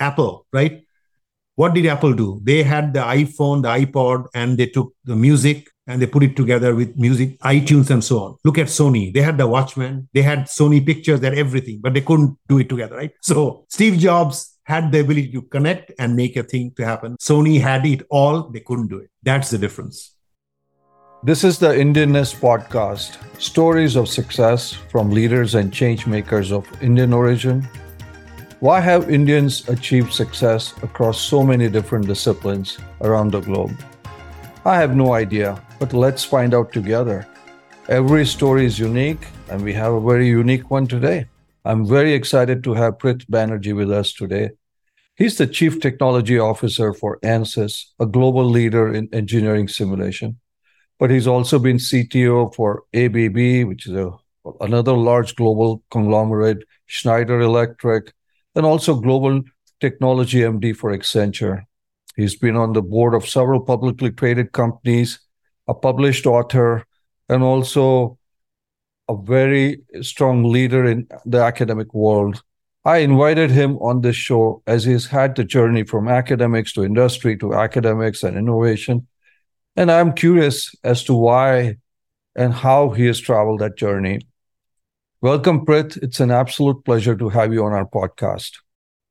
Apple, right? What did Apple do? They had the iPhone, the iPod, and they took the music and they put it together with music, iTunes, and so on. Look at Sony. They had the Watchman, they had Sony pictures, they had everything, but they couldn't do it together, right? So Steve Jobs had the ability to connect and make a thing to happen. Sony had it all, they couldn't do it. That's the difference. This is the Indianness podcast stories of success from leaders and change makers of Indian origin. Why have Indians achieved success across so many different disciplines around the globe? I have no idea, but let's find out together. Every story is unique, and we have a very unique one today. I'm very excited to have Prith Banerjee with us today. He's the Chief Technology Officer for ANSYS, a global leader in engineering simulation but he's also been CTO for ABB, which is a, another large global conglomerate, Schneider Electric, and also global technology MD for Accenture. He's been on the board of several publicly traded companies, a published author, and also a very strong leader in the academic world. I invited him on this show as he's had the journey from academics to industry to academics and innovation and I'm curious as to why and how he has traveled that journey. Welcome, Prith. It's an absolute pleasure to have you on our podcast.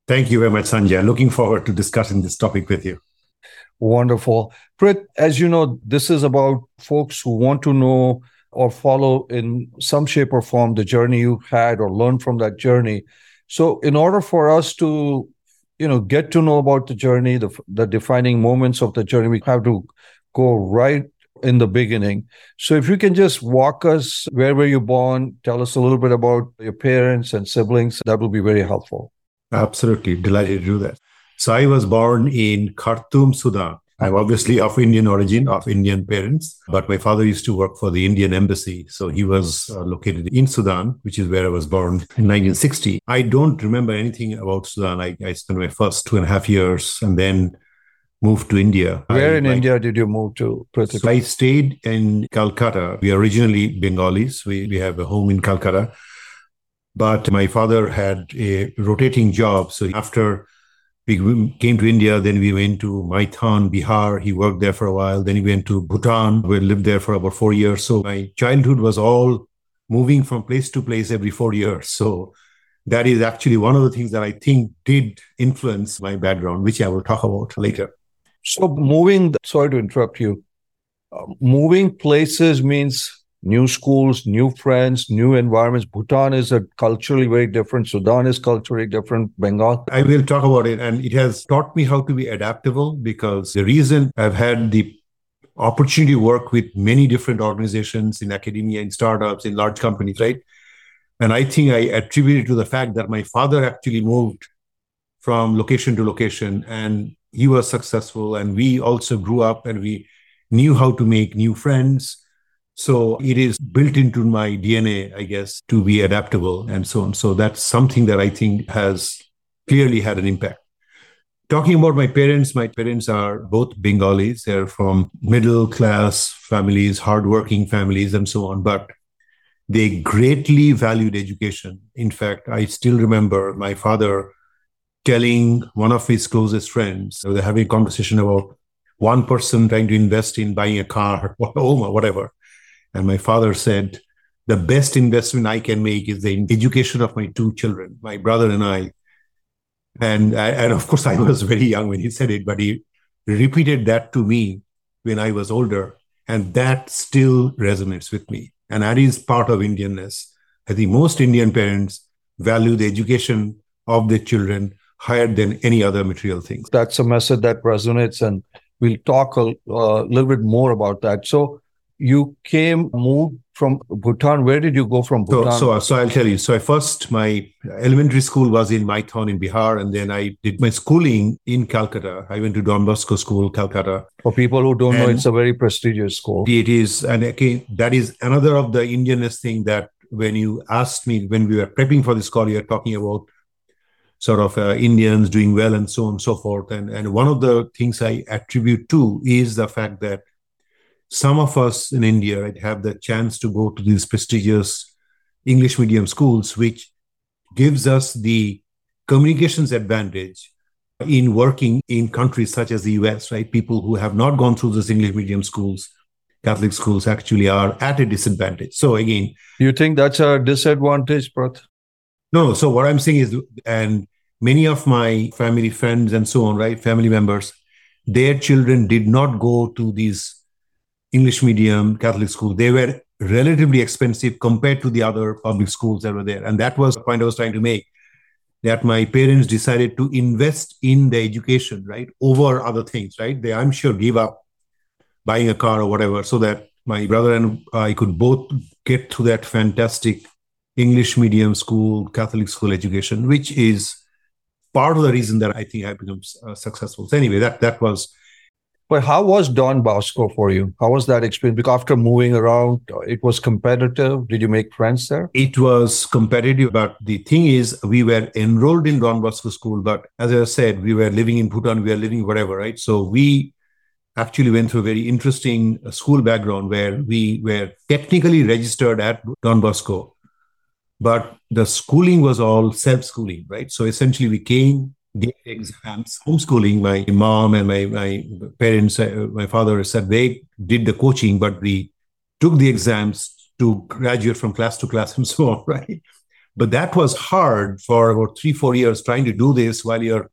Thank you very much, Sanjay. Looking forward to discussing this topic with you. Wonderful. Prith, as you know, this is about folks who want to know or follow in some shape or form the journey you had or learn from that journey. So, in order for us to you know get to know about the journey the, the defining moments of the journey we have to go right in the beginning. So if you can just walk us, where were you born? Tell us a little bit about your parents and siblings. That will be very helpful. Absolutely. Delighted to do that. So I was born in Khartoum, Sudan. I'm obviously of Indian origin, of Indian parents, but my father used to work for the Indian embassy. So he was uh, located in Sudan, which is where I was born in 1960. I don't remember anything about Sudan. I, I spent my first two and a half years and then moved to India. Where I, in India did you move to? So I stayed in Calcutta. We are originally Bengalis. We, we have a home in Calcutta. But my father had a rotating job. So after we came to India, then we went to Maithon, Bihar. He worked there for a while. Then he went to Bhutan. We lived there for about four years. So my childhood was all moving from place to place every four years. So that is actually one of the things that I think did influence my background, which I will talk about later. So moving, sorry to interrupt you. Uh, moving places means new schools, new friends, new environments. Bhutan is a culturally very different. Sudan is culturally different. Bengal. I will talk about it, and it has taught me how to be adaptable because the reason I've had the opportunity to work with many different organizations in academia, in startups, in large companies, right? And I think I attribute it to the fact that my father actually moved from location to location and he was successful and we also grew up and we knew how to make new friends. So it is built into my dna i guess to be adaptable and so on. So that's something that i think has clearly had an impact. Talking about my parents my parents are both bengalis. They're from middle class families hardworking families and so on but they greatly valued education. In fact i still remember my father telling one of his closest friends. So they're having a conversation about one person trying to invest in buying a car or home or whatever. And my father said, the best investment I can make is the education of my two children, my brother and I. And, and of course, I was very young when he said it, but he repeated that to me when I was older. And that still resonates with me. And that is part of Indianness. I think most Indian parents value the education of their children higher than any other material things. That's a message that resonates, and we'll talk a uh, little bit more about that. So, you came, moved from Bhutan. Where did you go from Bhutan? So, so, so I'll tell you. So, I first my elementary school was in Maithon in Bihar, and then I did my schooling in Calcutta. I went to Don Bosco School, Calcutta. For people who don't and know, it's a very prestigious school. It is, and again, that is another of the Indianness thing that when you asked me when we were prepping for this call, you're talking about sort of uh, Indians doing well and so on and so forth. And, and one of the things I attribute to is the fact that some of us in India right, have the chance to go to these prestigious English medium schools, which gives us the communications advantage in working in countries such as the US, right? People who have not gone through those English medium schools, Catholic schools actually are at a disadvantage. So again, you think that's a disadvantage, Prith? No, so what I'm saying is, and many of my family friends and so on, right, family members, their children did not go to these English medium Catholic schools. They were relatively expensive compared to the other public schools that were there. And that was the point I was trying to make that my parents decided to invest in the education, right, over other things, right? They, I'm sure, give up buying a car or whatever so that my brother and I could both get through that fantastic English medium school, Catholic school education, which is part of the reason that I think I become uh, successful. So anyway, that that was. But how was Don Bosco for you? How was that experience? Because after moving around, it was competitive. Did you make friends there? It was competitive, but the thing is, we were enrolled in Don Bosco school. But as I said, we were living in Bhutan, we were living whatever, right? So we actually went through a very interesting school background where we were technically registered at Don Bosco, but the schooling was all self-schooling, right? So essentially, we came, did exams, homeschooling. My mom and my my parents, uh, my father said they did the coaching, but we took the exams to graduate from class to class and so on, right? But that was hard for about three, four years trying to do this while you're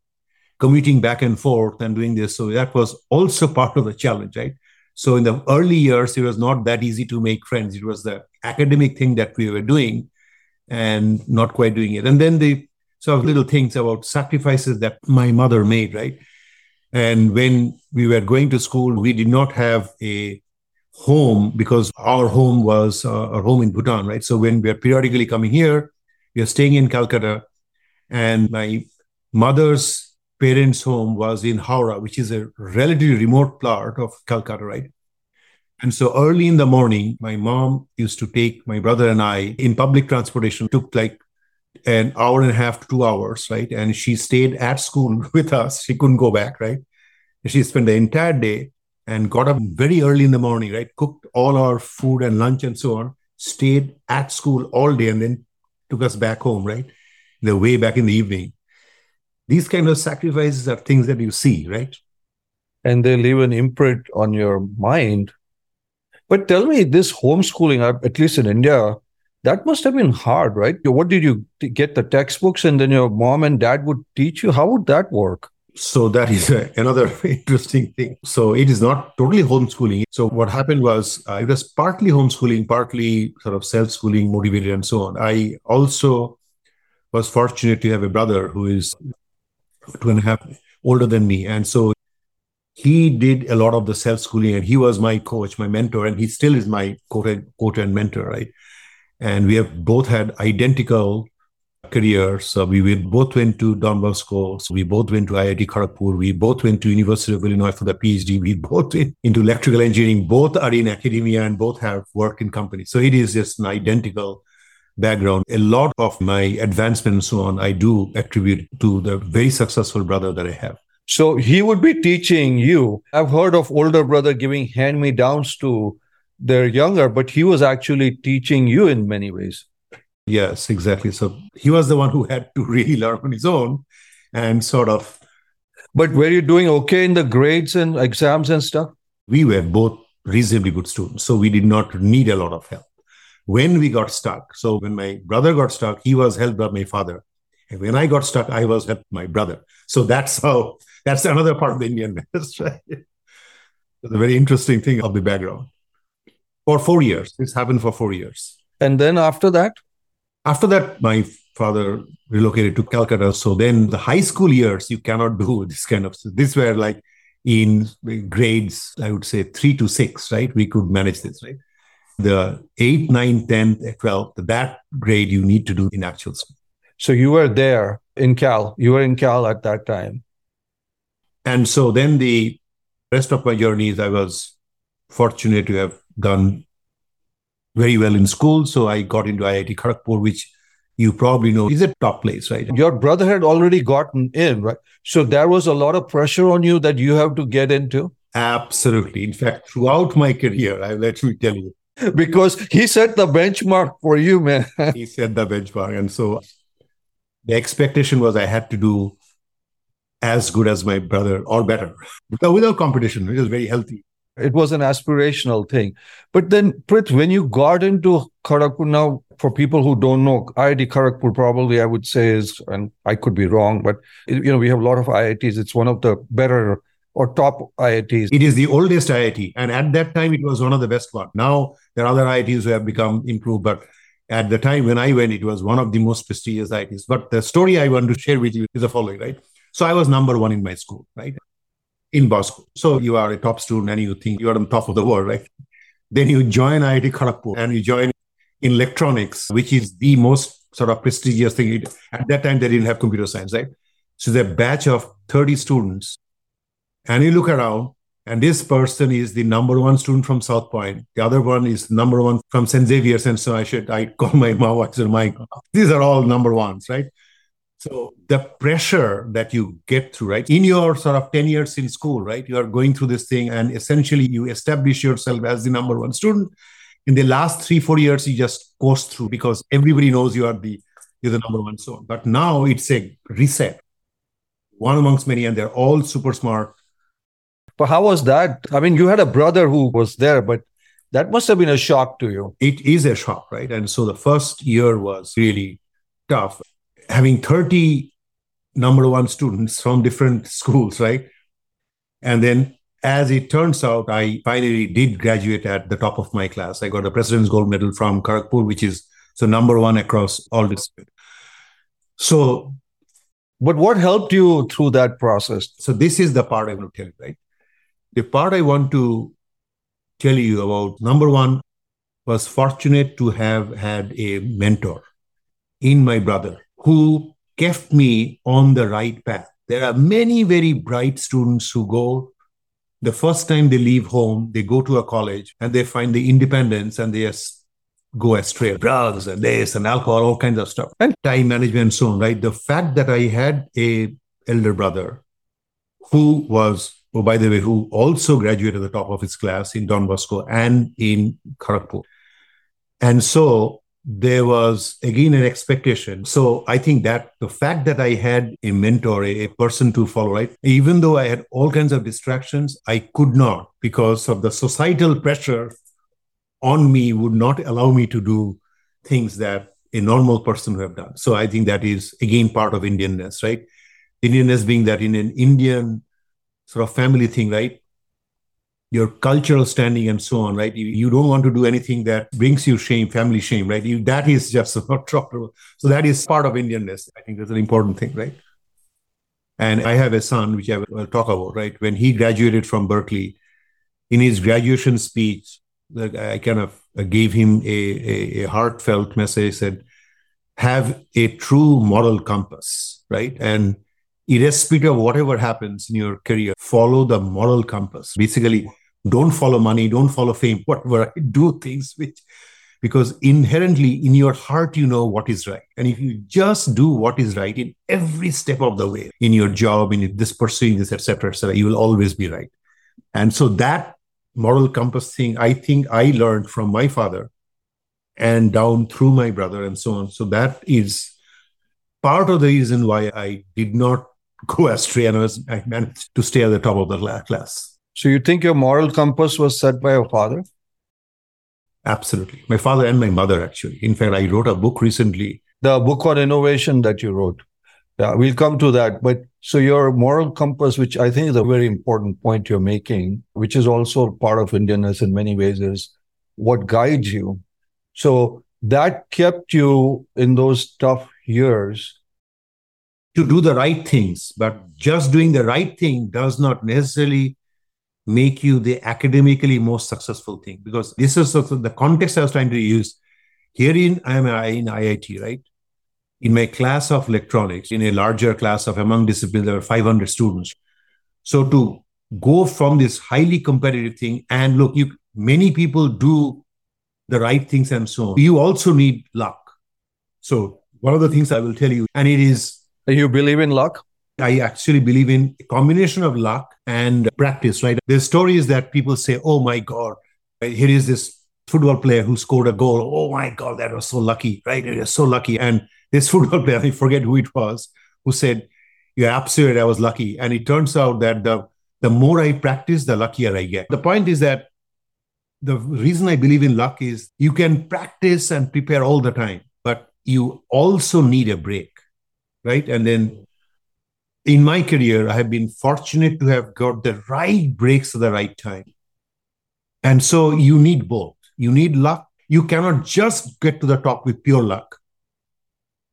commuting back and forth and doing this. So that was also part of the challenge, right? So in the early years, it was not that easy to make friends. It was the academic thing that we were doing and not quite doing it. And then the sort of little things about sacrifices that my mother made, right? And when we were going to school, we did not have a home because our home was uh, our home in Bhutan, right? So when we are periodically coming here, we are staying in Calcutta, and my mother's parents' home was in Howrah, which is a relatively remote part of Calcutta, right? And so early in the morning, my mom used to take my brother and I in public transportation, took like an hour and a half to two hours, right? And she stayed at school with us. She couldn't go back, right? She spent the entire day and got up very early in the morning, right? Cooked all our food and lunch and so on, stayed at school all day and then took us back home, right? The way back in the evening these kind of sacrifices are things that you see, right? And they leave an imprint on your mind. But tell me, this homeschooling, uh, at least in India, that must have been hard, right? What did you get the textbooks and then your mom and dad would teach you? How would that work? So that is a, another interesting thing. So it is not totally homeschooling. So what happened was uh, it was partly homeschooling, partly sort of self-schooling, motivated, and so on. I also was fortunate to have a brother who is two and a half older than me. And so he did a lot of the self schooling and he was my coach, my mentor, and he still is my coach and mentor, right? And we have both had identical careers. So we both went to Don Bosco. So we both went to IIT Kharagpur. We both went to University of Illinois for the PhD. We both went into electrical engineering. Both are in academia and both have worked in companies. So it is just an identical background, a lot of my advancement and so on, I do attribute to the very successful brother that I have. So he would be teaching you. I've heard of older brother giving hand me downs to their younger, but he was actually teaching you in many ways. Yes, exactly. So he was the one who had to really learn on his own and sort of. But were you doing okay in the grades and exams and stuff? We were both reasonably good students, so we did not need a lot of help when we got stuck. So when my brother got stuck, he was helped by my father. And when I got stuck, I was helped by my brother. So that's how, that's another part of the Indian marriage, right? A very interesting thing of the background. For four years. This happened for four years. And then after that? After that, my father relocated to Calcutta. So then the high school years, you cannot do this kind of, this were like in grades, I would say three to six, right? We could manage this, right? the 8, 9, 10, 12, that grade you need to do in actual school. So you were there in Cal. You were in Cal at that time. And so then the rest of my journeys, I was fortunate to have done very well in school. So I got into IIT Kharagpur, which you probably know is a top place, right? Your brother had already gotten in, right? So there was a lot of pressure on you that you have to get into. Absolutely. In fact, throughout my career, I let me tell you, because he set the benchmark for you, man. he set the benchmark. And so the expectation was I had to do as good as my brother or better without competition. It was very healthy. It was an aspirational thing. But then, Prith, when you got into Kharagpur, now for people who don't know, IIT Kharagpur probably I would say is, and I could be wrong, but you know we have a lot of IITs. It's one of the better or top IITs. It is the oldest IIT, and at that time it was one of the best ones. Now there are other IITs who have become improved, but at the time when I went, it was one of the most prestigious IITs. But the story I want to share with you is the following, right? So I was number one in my school, right? In Bosco. So you are a top student and you think you are on top of the world, right? Then you join IIT Kharagpur and you join in electronics, which is the most sort of prestigious thing. At that time, they didn't have computer science, right? So the batch of 30 students. And you look around, and this person is the number one student from South Point. The other one is number one from St. Xavier's. And so I should I call my mom, I said, my these are all number ones, right? So the pressure that you get through, right? In your sort of 10 years in school, right? You are going through this thing and essentially you establish yourself as the number one student. In the last three, four years, you just coast through because everybody knows you are the you're the number one so on. But now it's a reset. One amongst many, and they're all super smart. But how was that? I mean, you had a brother who was there, but that must have been a shock to you. It is a shock, right? And so the first year was really tough having 30 number one students from different schools, right? And then as it turns out, I finally did graduate at the top of my class. I got a President's Gold Medal from Kharagpur, which is so number one across all disciplines. So, but what helped you through that process? So, this is the part I want to tell you, right? The part I want to tell you about number one was fortunate to have had a mentor in my brother who kept me on the right path. There are many very bright students who go the first time they leave home, they go to a college and they find the independence and they go astray. Drugs and this and alcohol, all kinds of stuff. And time management so on, right? The fact that I had a elder brother who was, oh, by the way, who also graduated at the top of his class in Don Bosco and in Kharagpur. And so there was again an expectation. So I think that the fact that I had a mentor, a, person to follow, right? Even though I had all kinds of distractions, I could not because of the societal pressure on me would not allow me to do things that a normal person would have done. So I think that is again part of Indianness, right? Indianness being that in an Indian sort of family thing, right? Your cultural standing and so on, right? You, you don't want to do anything that brings you shame, family shame, right? You, that is just not tolerable. So that is part of Indianness. I think that's an important thing, right? And I have a son, which I will talk about, right? When he graduated from Berkeley, in his graduation speech, I kind of gave him a, a, a heartfelt message, said, have a true moral compass, right? And irrespective of whatever happens in your career, follow the moral compass. Basically, don't follow money don't follow fame whatever. Do things which because inherently in your heart you know what is right. And if you just do what is right in every step of the way in your job in this pursuing this etc etc you will always be right. And so that moral compass thing i think i learned from my father and down through my brother and so on. So that is part of the reason why i did not go astray and was, I managed to stay at the top of the class so you think your moral compass was set by your father? Absolutely. My father and my mother, actually. In fact, I wrote a book recently. The book on innovation that you wrote. Yeah, we'll come to that. But so your moral compass, which I think is a very important point you're making, which is also part of Indianness in many ways, is what guides you. So that kept you in those tough years. To do the right things, but just doing the right thing does not necessarily make you the academically most successful thing because this is the context I was trying to use. Here in I'm in IIT, right? In my class of electronics, in a larger class of among disciplines, there were 500 students. So to go from this highly competitive thing and look, you many people do the right things and so on. You also need luck. So one of the things I will tell you, and it is. You believe in luck? I actually believe in a combination of luck and practice, right? There's stories that people say, oh my God, here is this football player who scored a goal. Oh my God, that was so lucky, right? It was so lucky. And this football player, I forget who it was, who said, you're absolutely, I was lucky. And it turns out that the, the more I practice, the luckier I get. The point is that the reason I believe in luck is you can practice and prepare all the time, but you also need a break, right? And then in my career, I have been fortunate to have got the right breaks at the right time. And so you need both. You need luck. You cannot just get to the top with pure luck,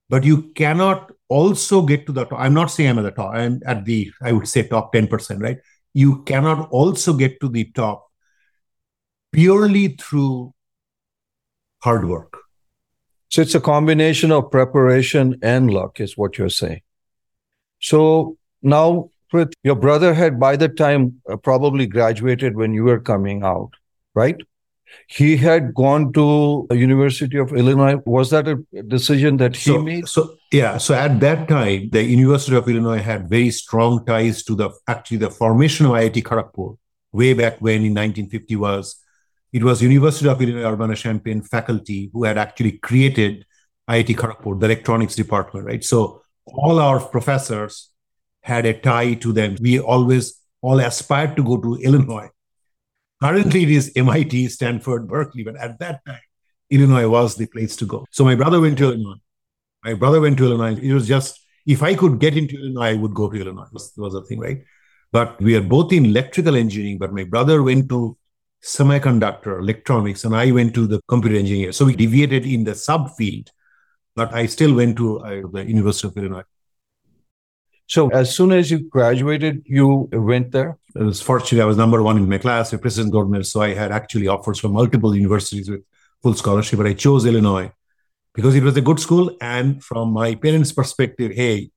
but you cannot also get to the top. I'm not saying I'm at the top. I'm at the, I would say, top 10%, right? You cannot also get to the top purely through hard work. So it's a combination of preparation and luck, is what you're saying. So now, Prith, your brother had by the time uh, probably graduated when you were coming out, right? He had gone to the University of Illinois. Was that a decision that he so, made? So yeah, so at that time, the University of Illinois had very strong ties to the actually the formation of IIT Kharagpur way back when in 1950 was it was University of Illinois Urbana-Champaign faculty who had actually created IIT Kharagpur, the electronics department, right? So all our professors had a tie to them. We always all aspired to go to Illinois. Currently, it is MIT, Stanford, Berkeley, but at that time, Illinois was the place to go. So my brother went to Illinois. My brother went to Illinois. It was just if I could get into Illinois, I would go to Illinois. Was, was the thing, right? But we are both in electrical engineering. But my brother went to semiconductor electronics, and I went to the computer engineering. So we deviated in the subfield but I still went to uh, the University of Illinois. So as soon as you graduated, you went there? I was fortunate. I was number one in my class, a President Governor. So I had actually offers from multiple universities with full scholarship, but I chose Illinois because it was a good school. And from my parents' perspective, hey,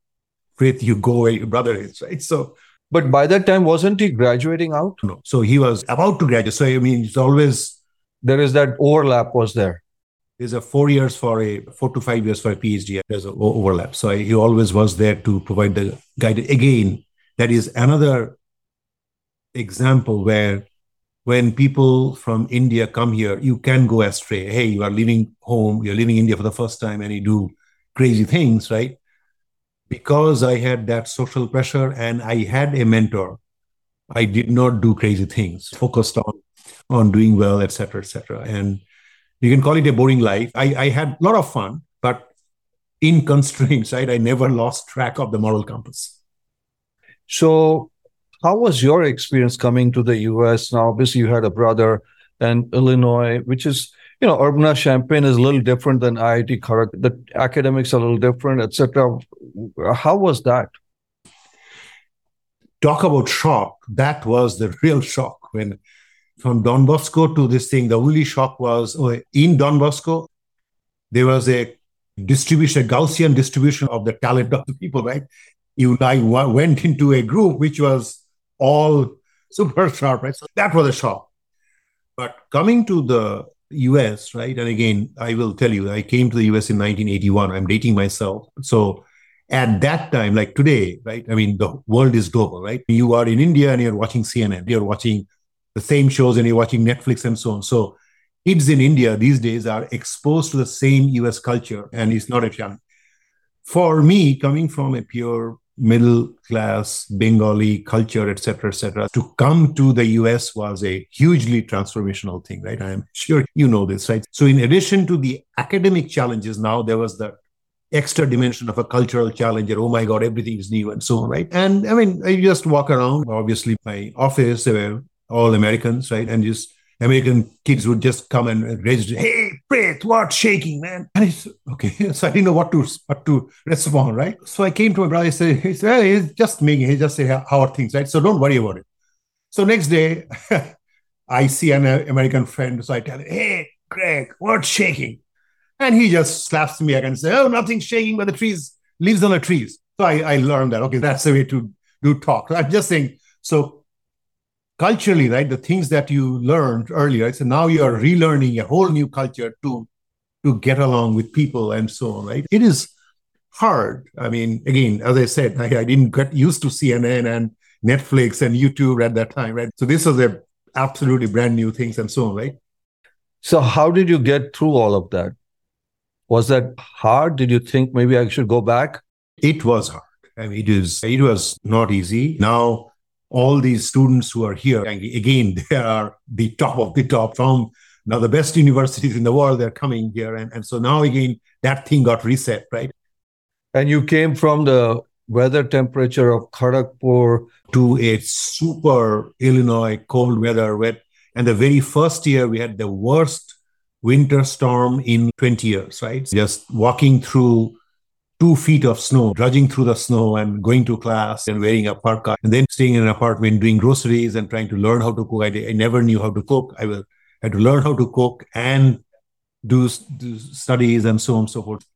Prith, you go where your brother is, right? So but by that time, wasn't he graduating out? No. So he was about to graduate. So I mean, it's always there is that overlap was there there's a four years for a four to five years for a PhD. There's an overlap. So he always was there to provide the guidance. Again, that is another example where when people from India come here, you can go astray. Hey, you are leaving home, you're leaving India for the first time, and you do crazy things, right? Because I had that social pressure and I had a mentor, I did not do crazy things, focused on on doing well, etc., etc. And you can call it a boring life. I, I had a lot of fun, but in constraints, right? I never lost track of the moral compass. So, how was your experience coming to the US? Now, obviously, you had a brother and Illinois, which is, you know, Urbana-Champaign is a little different than IIT Kharagpur. The academics are a little different, etc. How was that? Talk about shock. That was the real shock when from Don Bosco to this thing, the only shock was oh, in Don Bosco, there was a distribution, a Gaussian distribution of the talent of the people, right? You I went into a group which was all super sharp, right? So that was a shock. But coming to the US, right? And again, I will tell you, I came to the US in 1981. I'm dating myself. So at that time, like today, right? I mean, the world is global, right? You are in India and you're watching CNN, you're watching the same shows and you're watching Netflix and so on. So kids in India these days are exposed to the same US culture and it's not a challenge. For me, coming from a pure middle class Bengali culture, etc., etc., to come to the US was a hugely transformational thing, right? I am sure you know this, right? So, in addition to the academic challenges, now there was the extra dimension of a cultural challenge oh my god everything is new and so on right and i mean i just walk around obviously my office there all Americans, right? And just American kids would just come and raise, "Hey, Prith, what's shaking, man?" And it's okay. So I didn't know what to what to respond, right? So I came to my brother. He said, "He said, he's just making. He just say, how are things, right? So don't worry about it." So next day, I see an American friend. So I tell him, "Hey, Greg, what's shaking?" And he just slaps me again and says, "Oh, nothing's shaking, but the trees leaves on the trees." So I, I learned that. Okay, that's the way to do talk. So I'm just saying. So culturally, right, the things that you learned earlier, right? So now you are relearning a whole new culture to to get along with people and so on, right? It is hard. I mean, again, as I said, I, I didn't get used to CNN and Netflix and YouTube at that time, right? So this was a absolutely brand new things and so on, right? So how did you get through all of that? Was that hard? Did you think maybe I should go back? It was hard. I mean, it is it was not easy. Now all these students who are here, again, they are the top of the top from now the best universities in the world. They're coming here, and, and so now again that thing got reset, right? And you came from the weather temperature of Kharagpur to a super Illinois cold weather, wet. And the very first year we had the worst winter storm in 20 years, right? Just walking through two feet of snow, drudging through the snow and going to class and wearing a parka and then staying in an apartment, doing groceries and trying to learn how to cook. I, I never knew how to cook. I will, had to learn how to cook and do, do studies and so on and so forth.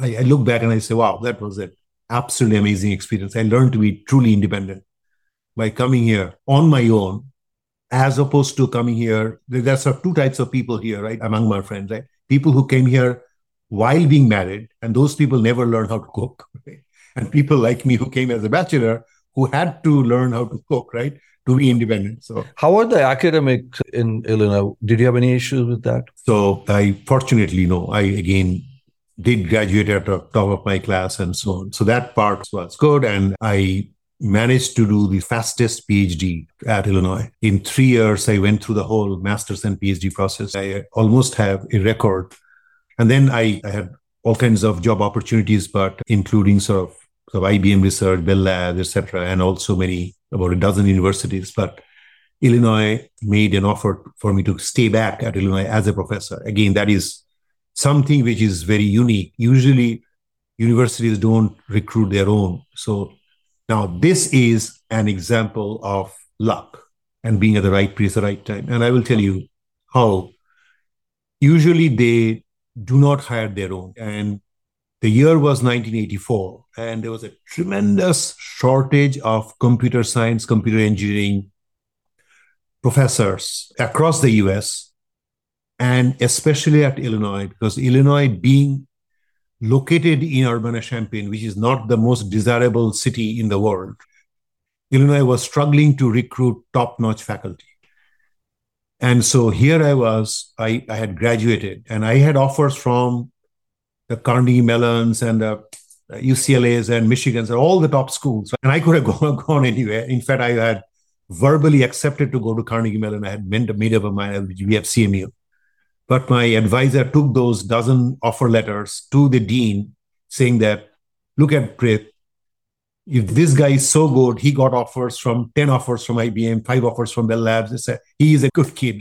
I, I look back and I say, wow, that was an absolutely amazing experience. I learned to be truly independent by coming here on my own, as opposed to coming here. There's two types of people here, right? Among my friends, right? People who came here while being married, and those people never learn how to cook. Right? And people like me who came as a bachelor who had to learn how to cook, right? To be independent. So, how are the academics in Illinois? Did you have any issues with that? So, I fortunately no. I again did graduate at the top of my class and so on. So that part was good. And I managed to do the fastest PhD at Illinois. In three years, I went through the whole master's and PhD process. I almost have a record. And then I, I had all kinds of job opportunities, but including sort of, sort of IBM research, Bell Labs, etc., and also many about a dozen universities. But Illinois made an offer for me to stay back at Illinois as a professor. Again, that is something which is very unique. Usually, universities don't recruit their own. So now this is an example of luck and being at the right place at the right time. And I will tell you how. Usually, they do not hire their own. And the year was 1984, and there was a tremendous shortage of computer science, computer engineering professors across the US and especially at Illinois, because Illinois being located in Urbana-Champaign, which is not the most desirable city in the world, Illinois was struggling to recruit top-notch faculty. And so here I was, I, I had graduated and I had offers from the Carnegie Mellons and the UCLA's and Michigan's and all the top schools. And I could have gone, gone anywhere. In fact, I had verbally accepted to go to Carnegie Mellon. I had made, up my mind, we have CMU. But my advisor took those dozen offer letters to the dean saying that, look at Prith, if this guy is so good, he got offers from 10 offers from IBM, five offers from Bell Labs. They said, he is a good kid.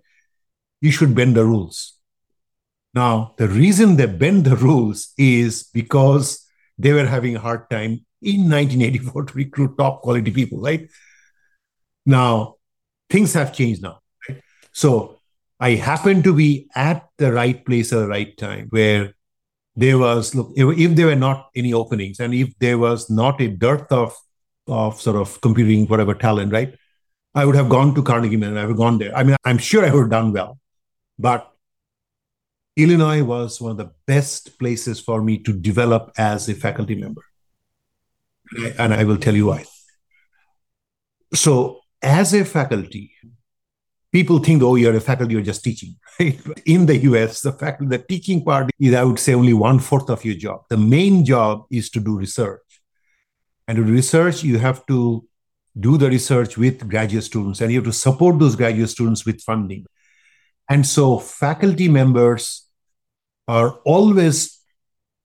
You should bend the rules. Now, the reason they bend the rules is because they were having a hard time in 1984 to recruit top quality people, right? Now, things have changed now. Right? So I happened to be at the right place at the right time where there was look if, if there were not any openings and if there was not a dearth of of sort of computing whatever talent, right? I would have gone to Carnegie Mellon. I would have gone there. I mean, I'm sure I would have done well, but Illinois was one of the best places for me to develop as a faculty member. And I will tell you why. So, as a faculty, people think, oh, you're a faculty, you're just teaching. Right? In the US, the fact the teaching part is, I would say, only one fourth of your job. The main job is to do research. And to research, you have to do the research with graduate students and you have to support those graduate students with funding. And so faculty members are always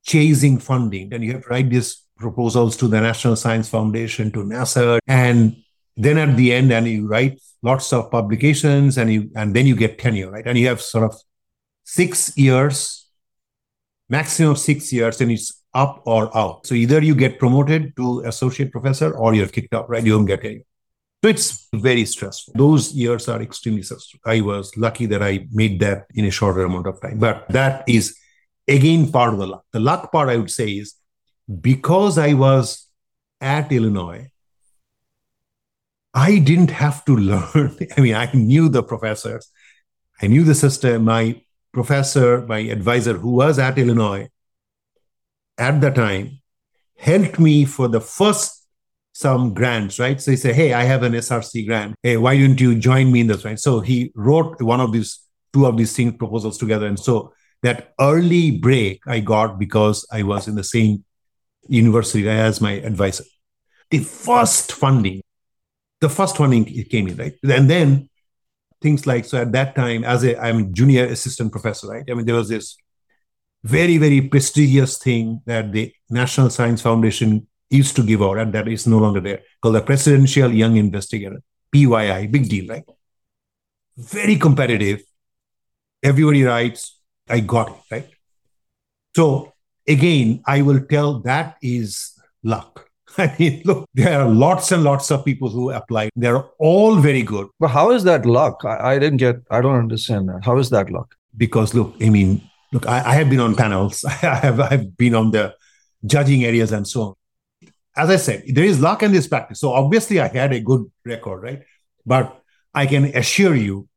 chasing funding. And you have to write these proposals to the National Science Foundation, to NASA, and then at the end and you write lots of publications and you and then you get tenure right? And you have sort of six years maximum of six years and it's up or out. So either you get promoted to associate professor or you're kicked out right? You don't get tenure. So it's very stressful. Those years are extremely stressful. I was lucky that i made that in a shorter amount of time. But that is again part of the luck. The luck part i would say is because i was at illinois I didn't have to learn. I mean, I knew the professors, I knew the system. My professor, my advisor, who was at Illinois at the time, helped me for the first some grants, right? So he said, Hey, I have an SRC grant. Hey, why don't you join me in this? Right. So he wrote one of these, two of these things proposals together. And so that early break I got because I was in the same university as my advisor. The first funding, the first funding came in, right? And then things like, so at that time, as a I'm junior assistant professor, right? I mean, there was this very, very prestigious thing that the National Science Foundation used to give out, and that is no longer there, called the Presidential Young Investigator, PYI, big deal, right? Very competitive. Everybody writes, I got it, right? So again, I will tell that is luck. I mean, look, there are lots and lots of people who apply. They're all very good. But how is that luck? I, I didn't get, I don't understand that. How is that luck? Because look, I mean, look, I, I have been on panels, I have, I've been on the judging areas and so on. As I said, there is luck and there's practice. So obviously, I had a good record, right? But I can assure you,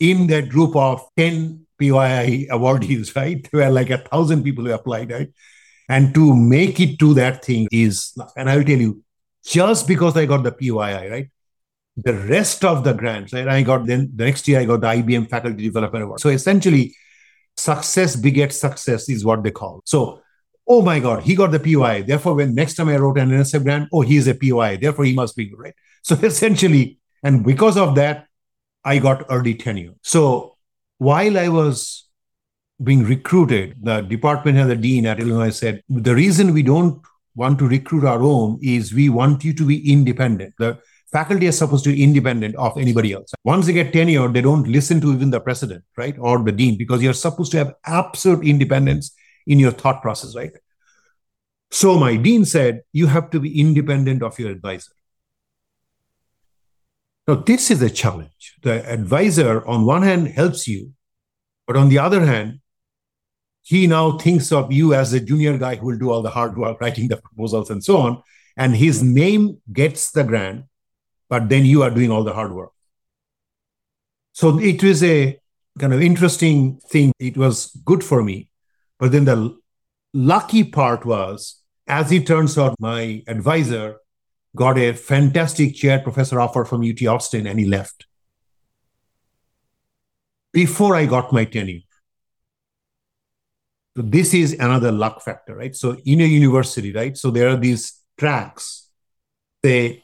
in that group of 10 PYI awardees, right? There were like a thousand people who applied, right? And to make it to that thing is, and I will tell you, just because I got the PYI, right? The rest of the grants, right? I got then the next year I got the IBM Faculty Development Award. So essentially, success begets success is what they call. So, oh my God, he got the PYI. Therefore, when next time I wrote an NSF grant, oh, he's a PYI. Therefore, he must be good, right? So essentially, and because of that, I got early tenure. So while I was being recruited, the department head, the dean at Illinois said, the reason we don't want to recruit our own is we want you to be independent. The faculty is supposed to be independent of anybody else. Once they get tenure, they don't listen to even the president, right? Or the dean, because you're supposed to have absolute independence in your thought process, right? So my dean said, you have to be independent of your advisor. Now, this is a challenge. The advisor, on one hand, helps you, but on the other hand, he now thinks of you as a junior guy who will do all the hard work, writing the proposals and so on. And his name gets the grant, but then you are doing all the hard work. So it was a kind of interesting thing. It was good for me. But then the lucky part was, as it turns out, my advisor got a fantastic chair professor offer from UT Austin and he left before I got my tenure. This is another luck factor, right? So in a university, right? So there are these tracks. Say,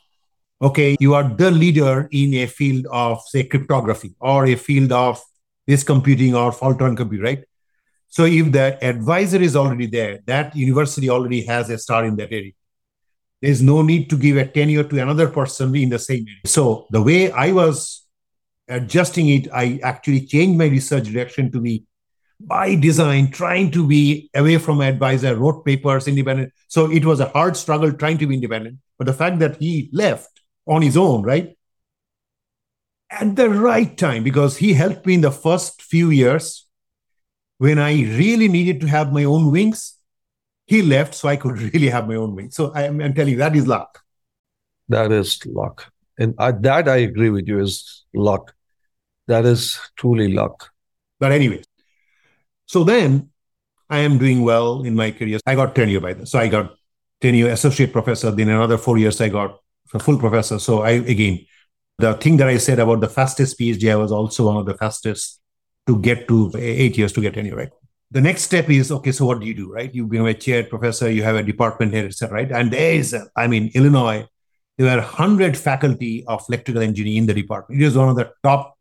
okay, you are the leader in a field of, say, cryptography or a field of this computing or fault tolerant computing, right? So if the advisor is already there, that university already has a star in that area. There's no need to give a tenure to another person in the same area. So the way I was adjusting it, I actually changed my research direction to be by design trying to be away from my advisor, wrote papers, independent. So it was a hard struggle trying to be independent. But the fact that he left on his own, right? At the right time, because he helped me in the first few years when I really needed to have my own wings. He left so I could really have my own wings. So I am I'm telling you, that is luck. That is luck. And I, that I agree with you is luck. That is truly luck. But anyway, so then I am doing well in my career. I got tenure by then. So I got tenure associate professor. Then another four years, I got a full professor. So I, again, the thing that I said about the fastest PhD, I was also one of the fastest to get to eight years to get tenure, right? The next step is, okay, so what do you do, right? You become a chair professor, you have a department head, etc., right? And there is, I mean, Illinois, there were 100 faculty of electrical engineering in the department. It is one of the top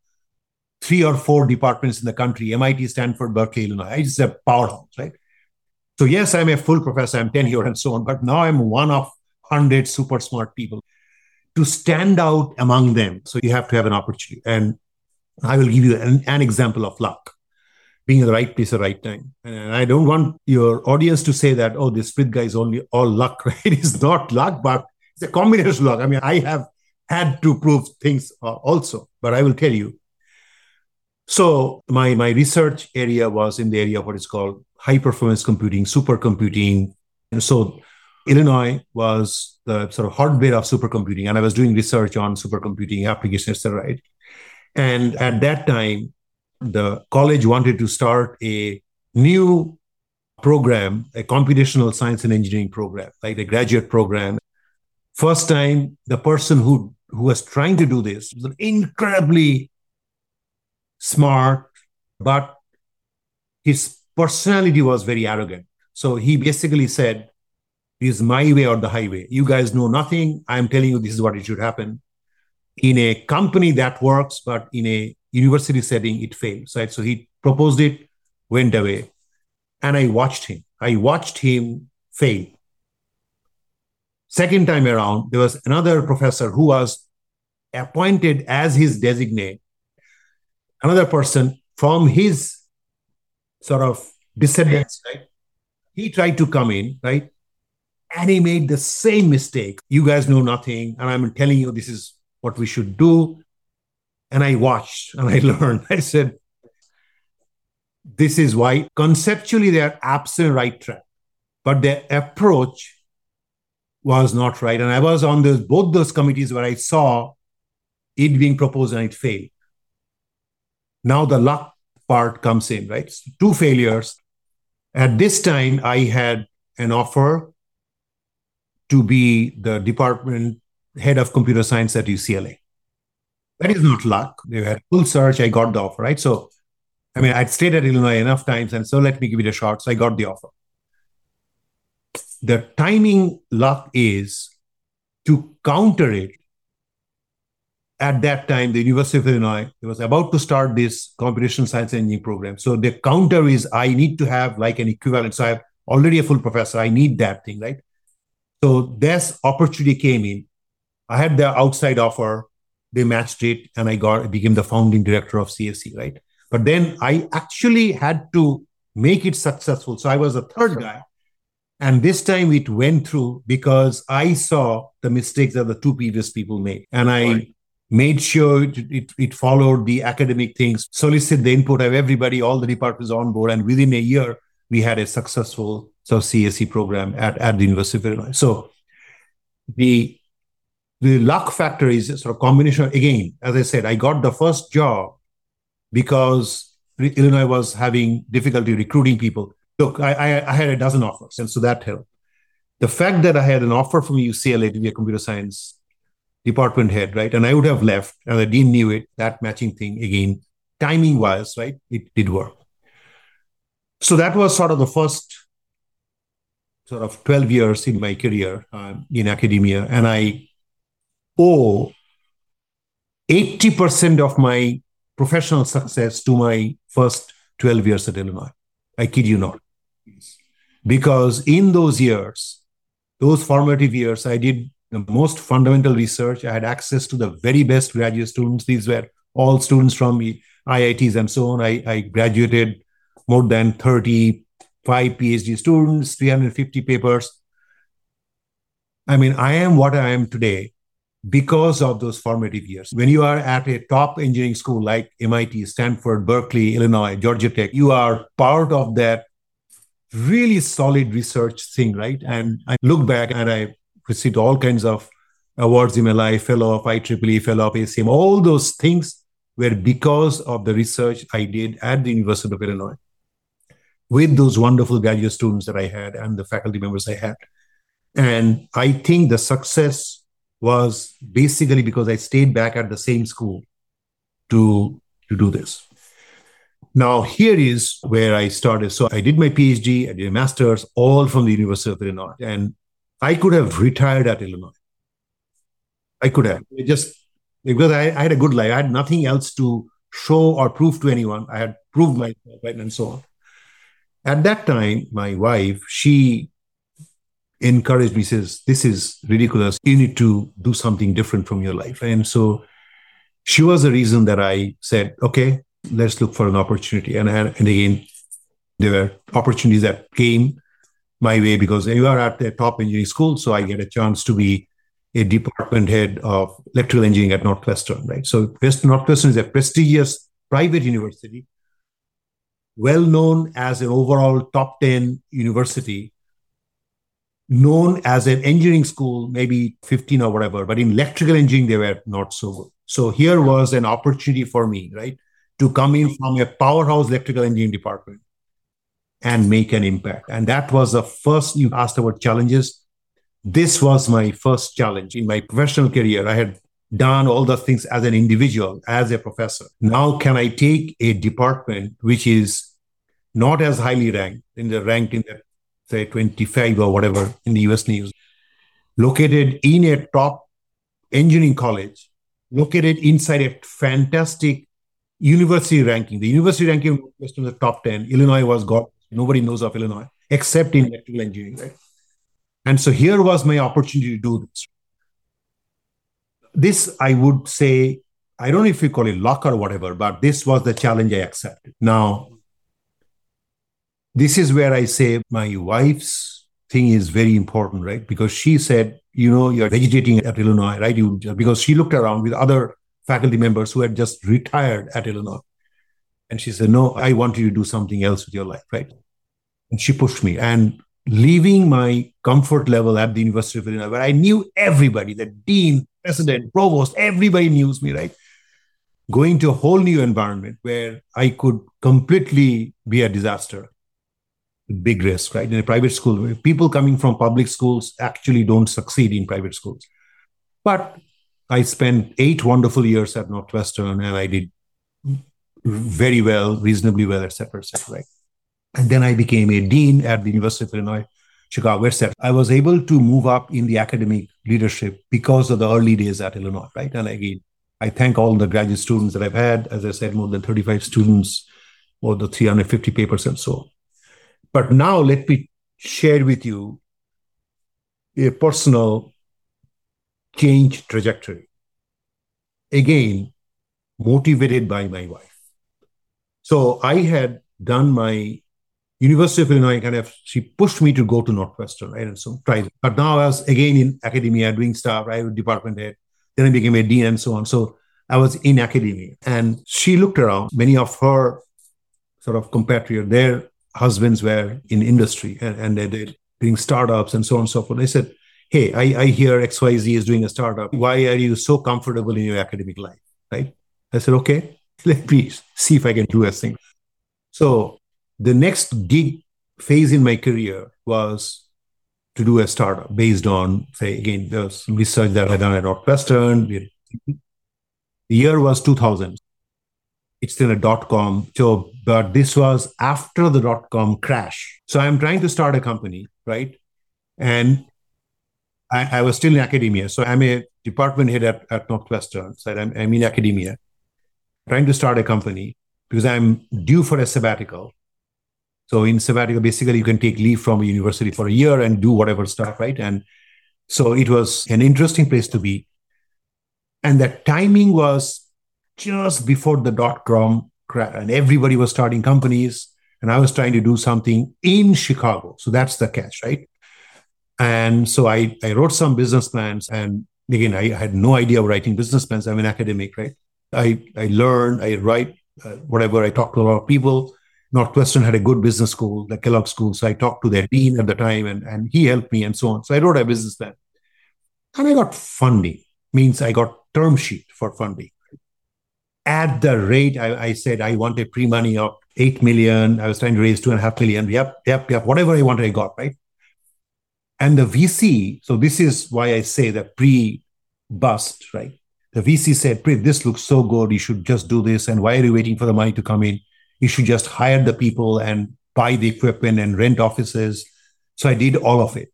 three or four departments in the country MIT, Stanford, Berkeley, Illinois. It's a powerhouse, right? So, yes, I'm a full professor, I'm tenure and so on, but now I'm one of 100 super smart people. To stand out among them, so you have to have an opportunity. And I will give you an, an example of luck being in the right place at the right time. And I don't want your audience to say that, oh, this Prith guy is only all luck, right? It's not luck, but it's a combination of luck. I mean, I have had to prove things uh, also, but I will tell you, so my, my research area was in the area of what is called high performance computing, supercomputing. And so Illinois was the sort of hardware of supercomputing, and I was doing research on supercomputing applications. Right? And at that time, the college wanted to start a new program, a computational science and engineering program, like a graduate program. First time, the person who who was trying to do this was an incredibly smart, but his personality was very arrogant. So he basically said, It is my way or the highway. You guys know nothing. I'm telling you this is what it should happen. In a company that works, but in a university setting, it fails. Right. So he proposed it, went away. And I watched him. I watched him fail. Second time around, there was another professor who was appointed as his designate, another person from his sort of descendants, right? He tried to come in, right? And he made the same mistake. You guys know nothing. And I'm telling you, this is what we should do. And I watched and I learned. I said, this is why conceptually they are absolutely right track, but their approach was not right. And I was on those both those committees where I saw it being proposed and it failed. Now the luck part comes in, right? Two failures. At this time, I had an offer to be the department head of computer science at UCLA. That is not luck. They had full search. I got the offer, right? So, I mean, I'd stayed at Illinois enough times, and so let me give it a shot. So I got the offer. The timing luck is to counter it at that time, the University of Illinois was about to start this computational science engineering program. So the counter is I need to have like an equivalent. So I have already a full professor. I need that thing, right? So this opportunity came in. I had the outside offer. They matched it, and I got became the founding director of CSE, right? But then I actually had to make it successful. So I was a third guy. And this time it went through because I saw the mistakes that the two previous people made. And I right made sure it, it, it, followed the academic things, solicited the input of everybody, all the departments on board. And within a year, we had a successful sort of CSE program at, at the University of Illinois. So the the luck factor is sort of combination. Again, as I said, I got the first job because Illinois was having difficulty recruiting people. Look, I, I, I had a dozen offers, and so that helped. The fact that I had an offer from UCLA to be a computer science department head, right? And I would have left, and the dean knew it. That matching thing again, timing wise, right? It did work. So that was sort of the first sort of 12 years in my career um, in academia. And I owe 80% of my professional success to my first 12 years at Illinois. I kid you not. Because in those years, those formative years, I did the most fundamental research. I had access to the very best graduate students. These were all students from IITs and so on. I, I graduated more than 35 PhD students, 350 papers. I mean, I am what I am today because of those formative years. When you are at a top engineering school like MIT, Stanford, Berkeley, Illinois, Georgia Tech, you are part of that really solid research thing, right? And I look back and I received all kinds of awards in my life, fellow of IEEE, fellow of ACM. All those things were because of the research I did at the University of Illinois with those wonderful graduate students that I had and the faculty members I had. And I think the success was basically because I stayed back at the same school to, to do this. Now, here is where I started. So I did my PhD, I did a master's, all from the University of Illinois. And I could have retired at Illinois. I could have it just because I, I, had a good life. I had nothing else to show or prove to anyone. I had proved myself, and so on. At that time, my wife, she encouraged me, says, This is ridiculous. You need to do something different from your life. And so she was the reason that I said, Okay, let's look for an opportunity. And, and again, there were opportunities that came my way because you are at the top engineering school. So I get a chance to be a department head of electrical engineering at Northwestern, right? So West Northwestern is a prestigious private university, well known as an overall top 10 university, known as an engineering school, maybe 15 or whatever, but in electrical engineering, they were not so good. So here was an opportunity for me, right? To come in from a powerhouse electrical engineering department and make an impact. And that was the first you asked about challenges. This was my first challenge in my professional career. I had done all the things as an individual, as a professor. Now, can I take a department which is not as highly ranked in the ranked in the say 25 or whatever in the US News, located in a top engineering college, located inside a fantastic university ranking. The university ranking was the top 10. Illinois was got, nobody knows of Illinois except in electrical engineering, right? And so here was my opportunity to do this. This, I would say, I don't know if you call it luck or whatever, but this was the challenge I accepted. Now, this is where I say my wife's thing is very important, right? Because she said, you know, you're vegetating at Illinois, right? You, because she looked around with other faculty members who had just retired at Illinois. And she said, no, I want you to do something else with your life, right? And she pushed me. And leaving my comfort level at the University of Illinois, where I knew everybody, the dean, president, provost, everybody knew me, right? Going to a whole new environment where I could completely be a disaster. Big risk, right? In a private school, people coming from public schools actually don't succeed in private schools. But I spent eight wonderful years at Northwestern and I did very well, reasonably well, etc., etc. right? And then I became a dean at the University of Illinois, Chicago, etc. I was able to move up in the academic leadership because of the early days at Illinois, right? And again, I thank all the graduate students that I've had. As I said, more than 35 students, more than 350 papers and so on. But now let me share with you a personal change trajectory. Again, motivated by my wife. So I had done my University of Illinois kind of she pushed me to go to Northwestern, right? And so tried. But now I was again in academia doing stuff, right? With department head. Then I became a dean and so on. So I was in academia. And she looked around. Many of her sort of compatriots, their husbands were in industry and, and they, they're doing startups and so on and so forth. They said, Hey, I, I hear XYZ is doing a startup. Why are you so comfortable in your academic life? Right? I said, okay, let me see if I can do a thing. So the next gig phase in my career was to do a startup based on, say, again, there's some research that I done at Northwestern. The year was 2000. It's in a dot com. So, but this was after the dot com crash. So I'm trying to start a company, right? And I, I was still in academia. So I'm a department head at, at Northwestern. So I'm, I'm in academia, trying to start a company because I'm due for a sabbatical so in sabbatical, basically you can take leave from a university for a year and do whatever stuff, right? And so it was an interesting place to be. And the timing was just before the dot com crash, and everybody was starting companies, and I was trying to do something in Chicago. So that's the catch, right? And so I, I wrote some business plans, and again, I had no idea of writing business plans. I'm an academic, right? I, I learned, I write uh, whatever, I talk to a lot of people Northwestern had a good business school, the Kellogg School. So I talked to their dean at the time and, and he helped me and so on. So I wrote a business plan. And I got funding, means I got term sheet for funding. At the rate I, I said I wanted pre-money of eight million. I was trying to raise two and a half million. Yep, yep, yep. Whatever I wanted, I got, right? And the VC, so this is why I say the pre-bust, right? The VC said, Pre, this looks so good. You should just do this. And why are you waiting for the money to come in? you should just hire the people and buy the equipment and rent offices. So I did all of it.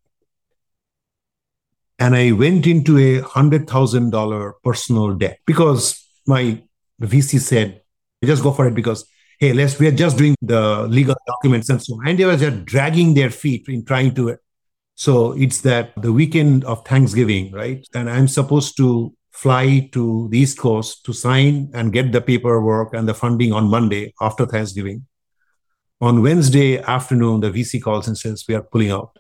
And I went into a $100,000 personal debt because my VC said, just go for it because, hey, let's, we're just doing the legal documents and so on. And they were just dragging their feet in trying to. So it's that the weekend of Thanksgiving, right? And I'm supposed to fly to the East Coast to sign and get the paperwork and the funding on Monday after Thanksgiving. On Wednesday afternoon, the VC calls and says, We are pulling out.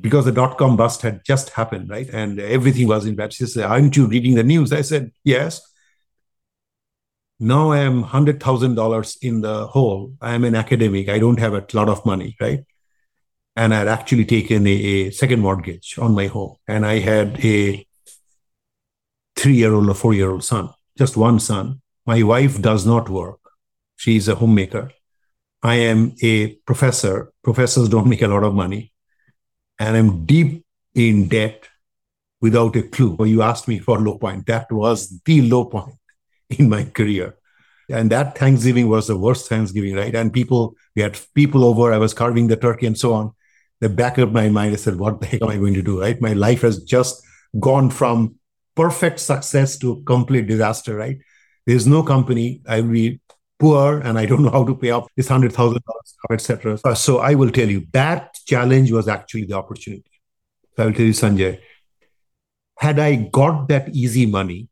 Because the dot com bust had just happened, right? And everything was in bad. She said, Aren't you reading the news? I said, Yes. Now I am $100,000 in the hole. I am an academic. I don't have a lot of money, right? And I had actually taken a, a second mortgage on my home. And I had a three year old or four year old son, just one son. My wife does not work. She's a homemaker. I am a professor. Professors don't make a lot of money. And I'm deep in debt without a clue. You asked me for low point. That was the low point in my career. And that Thanksgiving was the worst Thanksgiving, right? And people, we had people over. I was carving the turkey and so on. the back of my mind, I said, what the heck am I going to do? Right? My life has just gone from perfect success to complete disaster, right? There's no company. I will be poor and I don't know how to pay off this hundred thousand dollars, etc. Uh, so I will tell you that challenge was actually the opportunity. So I will tell you, Sanjay, had I got that easy money,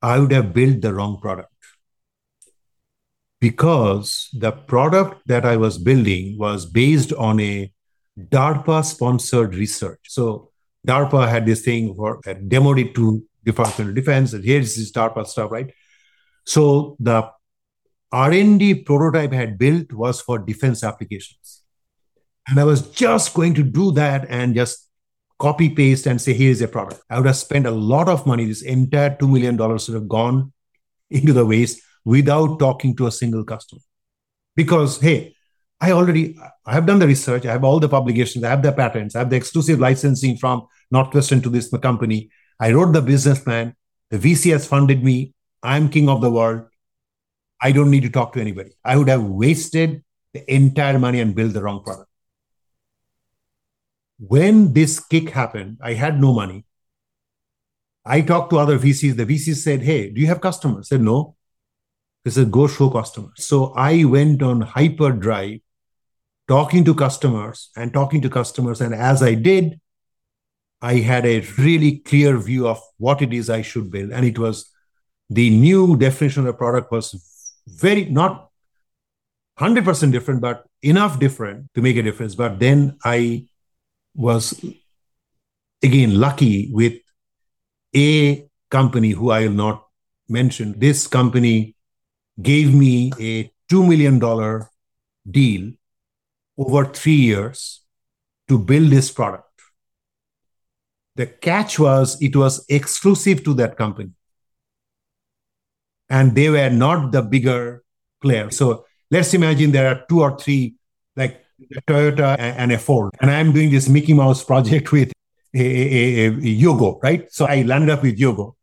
I would have built the wrong product. Because the product that I was building was based on a DARPA sponsored research. So DARPA had this thing for uh, demoed it to Department of Defense, and here's this DARPA stuff, right? So the R&D prototype I had built was for defense applications. And I was just going to do that and just copy paste and say, here's a product. I would have spent a lot of money. This entire $2 million would have gone into the waste without talking to a single customer. Because, hey, I already I have done the research, I have all the publications, I have the patents, I have the exclusive licensing from Northwestern to this company. I wrote the business plan. The VC has funded me. I'm king of the world. I don't need to talk to anybody. I would have wasted the entire money and built the wrong product. When this kick happened, I had no money. I talked to other VCs. The VCs said, Hey, do you have customers? I said, No. They said, Go show customers. So I went on hyperdrive talking to customers and talking to customers. And as I did, I had a really clear view of what it is I should build. And it was the new definition of the product was very not 100% different, but enough different to make a difference. But then I was again lucky with a company who I will not mention. This company gave me a $2 million deal over three years to build this product. The catch was it was exclusive to that company. And they were not the bigger player. So let's imagine there are two or three, like Toyota and a Ford. And I'm doing this Mickey Mouse project with a, a, a, Yogo, right? So I landed up with Yogo.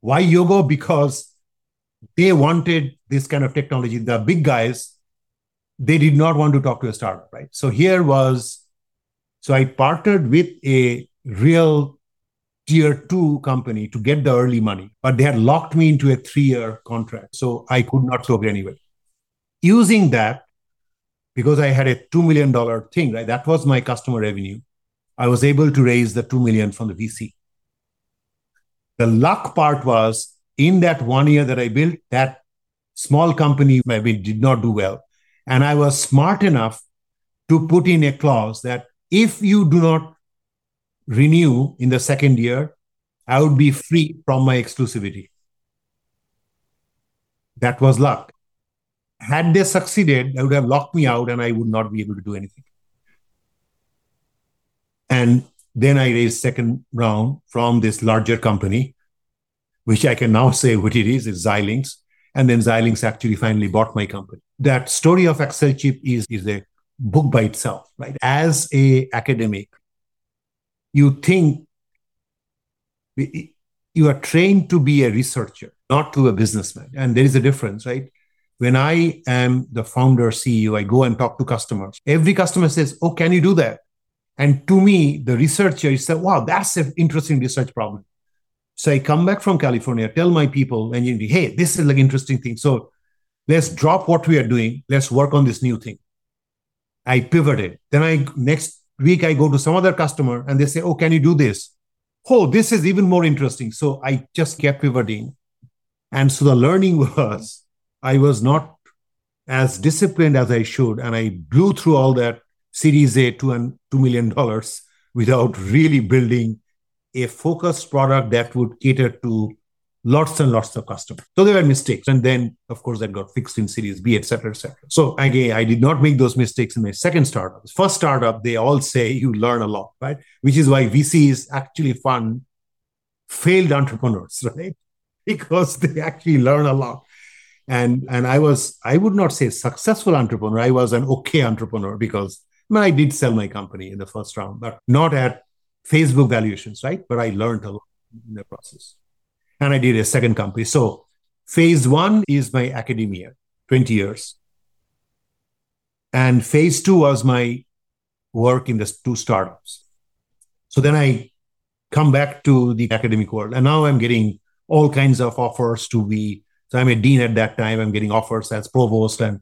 Why Yogo? Because they wanted this kind of technology. The big guys, they did not want to talk to a startup, right? So here was, so I partnered with a real tier two company to get the early money, but they had locked me into a three year contract. So I could not it anyway. Using that, because I had a $2 million thing, right? That was my customer revenue. I was able to raise the 2 million from the VC. The luck part was in that one year that I built, that small company maybe did not do well. And I was smart enough to put in a clause that if you do not renew in the second year, I would be free from my exclusivity. That was luck. Had they succeeded, they would have locked me out and I would not be able to do anything. And then I raised second round from this larger company, which I can now say what it is, is Xilinx. And then Xilinx actually finally bought my company. That story of AccelChip is, is a book by itself, right? As a academic, you think you are trained to be a researcher, not to a businessman. And there is a difference, right? When I am the founder, CEO, I go and talk to customers. Every customer says, Oh, can you do that? And to me, the researcher is Wow, that's an interesting research problem. So I come back from California, tell my people, and you hey, this is like interesting thing. So let's drop what we are doing. Let's work on this new thing. I pivoted. Then I next week I go to some other customer and they say, Oh, can you do this? Oh, this is even more interesting. So I just kept pivoting. And so the learning was I was not as disciplined as I should. And I blew through all that Series A to $2 million without really building a focused product that would cater to lots and lots of customers. So there were mistakes. And then, of course, that got fixed in Series B, et cetera, et cetera. So again, I did not make those mistakes in my second startup. First startup, they all say you learn a lot, right? Which is why VCs actually fund failed entrepreneurs, right? Because they actually learn a lot. And and I was, I would not say successful entrepreneur. I was an okay entrepreneur because I, mean, I did sell my company in the first round, but not at Facebook valuations, right? But I learned a lot in the process and I did a second company. So phase one is my academia, 20 years. And phase two was my work in the two startups. So then I come back to the academic world, and now I'm getting all kinds of offers to be. So I'm a dean at that time. I'm getting offers as provost and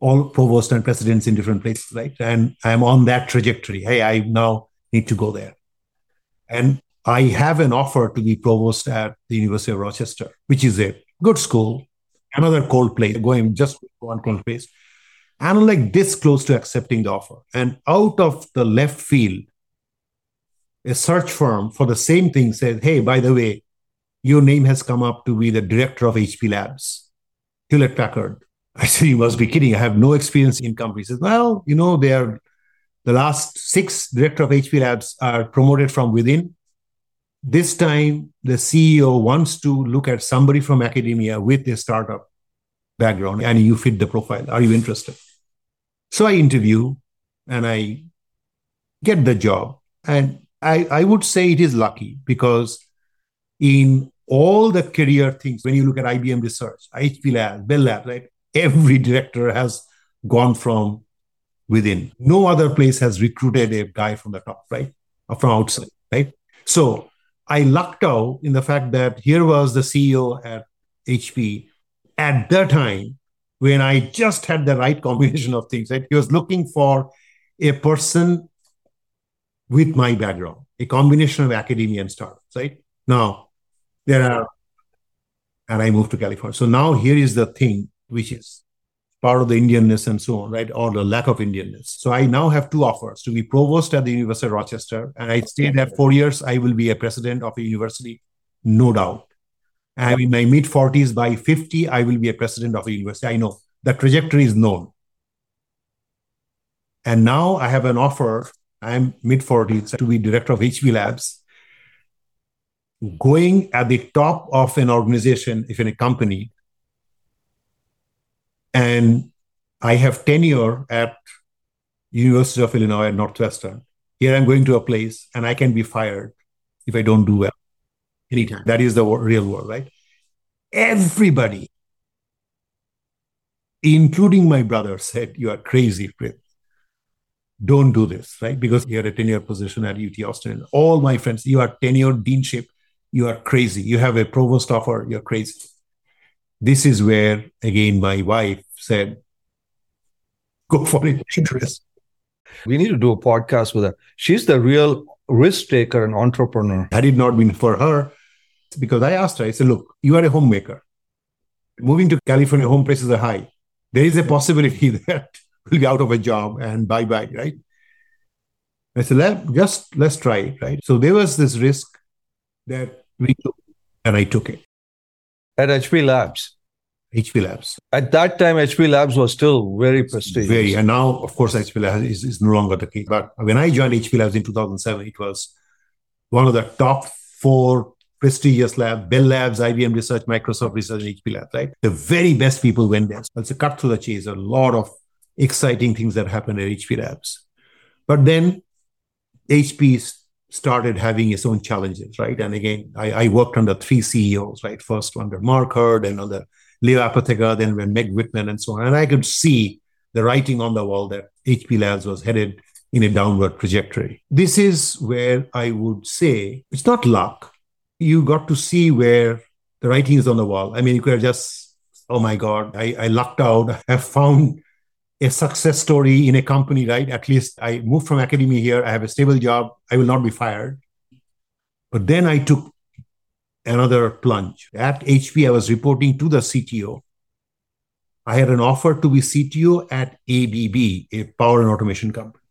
all provost and presidents in different places, right? And I'm on that trajectory. Hey, I now need to go there. And I have an offer to be provost at the University of Rochester, which is a good school, another cold place, going just one cold place. And I'm like this close to accepting the offer. And out of the left field, a search firm for the same thing says, Hey, by the way, your name has come up to be the director of HP Labs, Hewlett Packard. I said, You must be kidding. I have no experience in companies. He says, Well, you know, they are the last six director of HP Labs are promoted from within. This time, the CEO wants to look at somebody from academia with a startup background, and you fit the profile. Are you interested? So I interview and I get the job. And I, I would say it is lucky because in all the career things, when you look at IBM Research, HP Lab, Bell Lab, right? Every director has gone from within. No other place has recruited a guy from the top, right? Or from outside, right? So I lucked out in the fact that here was the CEO at HP at the time when I just had the right combination of things, right? He was looking for a person with my background, a combination of academia and startups, right? Now, there are, and I moved to California. So now here is the thing, which is part of the Indianness and so on, right? Or the lack of Indianness. So I now have two offers to be provost at the University of Rochester. And I stay there four years. I will be a president of a university, no doubt. I'm in my mid 40s. By 50, I will be a president of a university. I know the trajectory is known. And now I have an offer. I'm mid 40s to be director of HP Labs, going at the top of an organization, if in a company. And I have tenure at University of Illinois at Northwestern. Here I'm going to a place and I can be fired if I don't do well anytime. That is the real world, right? Everybody, including my brother, said, You are crazy, Prith. Don't do this, right? Because you're a tenure position at UT Austin. All my friends, you are tenure deanship. You are crazy. You have a provost offer. You're crazy. This is where, again, my wife said, Go for it. Interest. We need to do a podcast with her. She's the real risk taker and entrepreneur. Had it not been for her, because I asked her, I said, look, you are a homemaker. Moving to California, home prices are high. There is a possibility that we'll be out of a job and bye bye, right? I said, Let, just let's try it, right? So there was this risk that we took, and I took it. At HP Labs. HP Labs. At that time, HP Labs was still very prestigious. Very. And now, of course, HP Labs is, is no longer the case. But when I joined HP Labs in 2007, it was one of the top four prestigious labs, Bell Labs, IBM Research, Microsoft Research, and HP Labs, right? The very best people went there. So it's a cut through the chase, a lot of exciting things that happened at HP Labs. But then HP started having its own challenges, right? And again, I, I worked under three CEOs, right? First under Mark Hurd and under Leo Apotheker, then when Meg Whitman and so on. And I could see the writing on the wall that HP Labs was headed in a downward trajectory. This is where I would say it's not luck. You got to see where the writing is on the wall. I mean, you could have just, oh my God, I, I lucked out. I have found a success story in a company, right? At least I moved from academia here. I have a stable job. I will not be fired. But then I took another plunge. At HP, I was reporting to the CTO. I had an offer to be CTO at ABB, a power and automation company.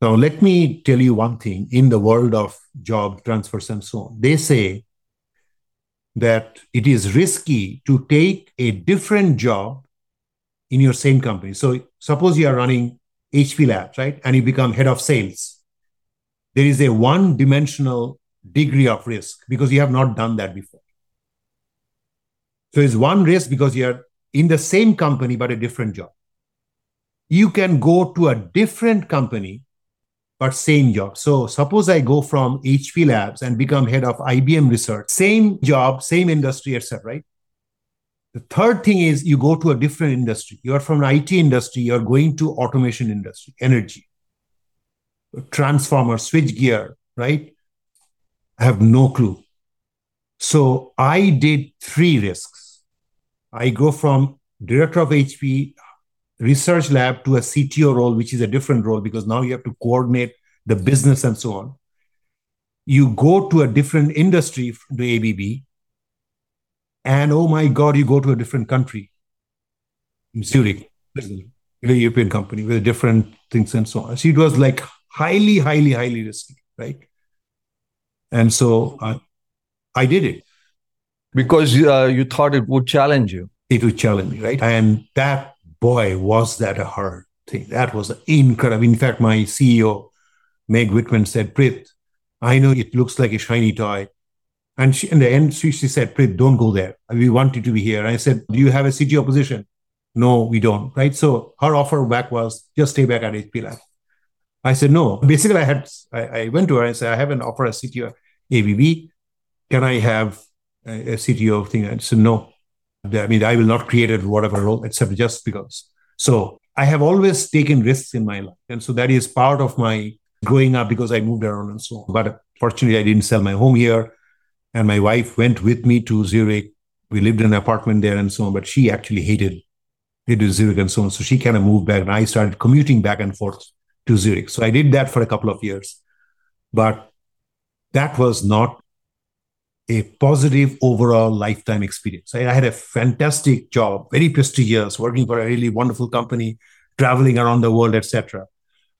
Now, let me tell you one thing in the world of job transfers and so on. They say that it is risky to take a different job in your same company. So, suppose you are running HP Labs, right? And you become head of sales. There is a one dimensional degree of risk because you have not done that before. So it's one risk because you're in the same company but a different job. You can go to a different company but same job. So suppose I go from HP Labs and become head of IBM research, same job, same industry, etc. Right. The third thing is you go to a different industry. You are from an IT industry, you're going to automation industry, energy. transformer, switch gear, right? I have no clue. So I did three risks. I go from director of HP research lab to a CTO role, which is a different role because now you have to coordinate the business and so on. You go to a different industry, the ABB, and oh my God, you go to a different country, Zurich, a European company with different things and so on. So it was like highly, highly, highly risky, right? And so I, I did it. Because uh, you thought it would challenge you. It would challenge me, right? And that, boy, was that a hard thing. That was incredible. In fact, my CEO, Meg Whitman, said, Prith, I know it looks like a shiny toy, and she, in the end, she, she said, Prith, don't go there. We want you to be here. And I said, Do you have a CTO position? No, we don't. Right. So her offer back was just stay back at HP Lab. I said, No. Basically, I had I, I went to her and said, I have an offer as CTO ABB. Can I have a, a CTO thing? And said, No. I mean, I will not create it, whatever role, except just because. So I have always taken risks in my life. And so that is part of my growing up because I moved around and so on. But fortunately, I didn't sell my home here. And my wife went with me to Zurich. We lived in an apartment there and so on, but she actually hated it to Zurich and so on. So she kind of moved back and I started commuting back and forth to Zurich. So I did that for a couple of years. But that was not a positive overall lifetime experience. I, had a fantastic job, very prestigious, working for a really wonderful company, traveling around the world, etc.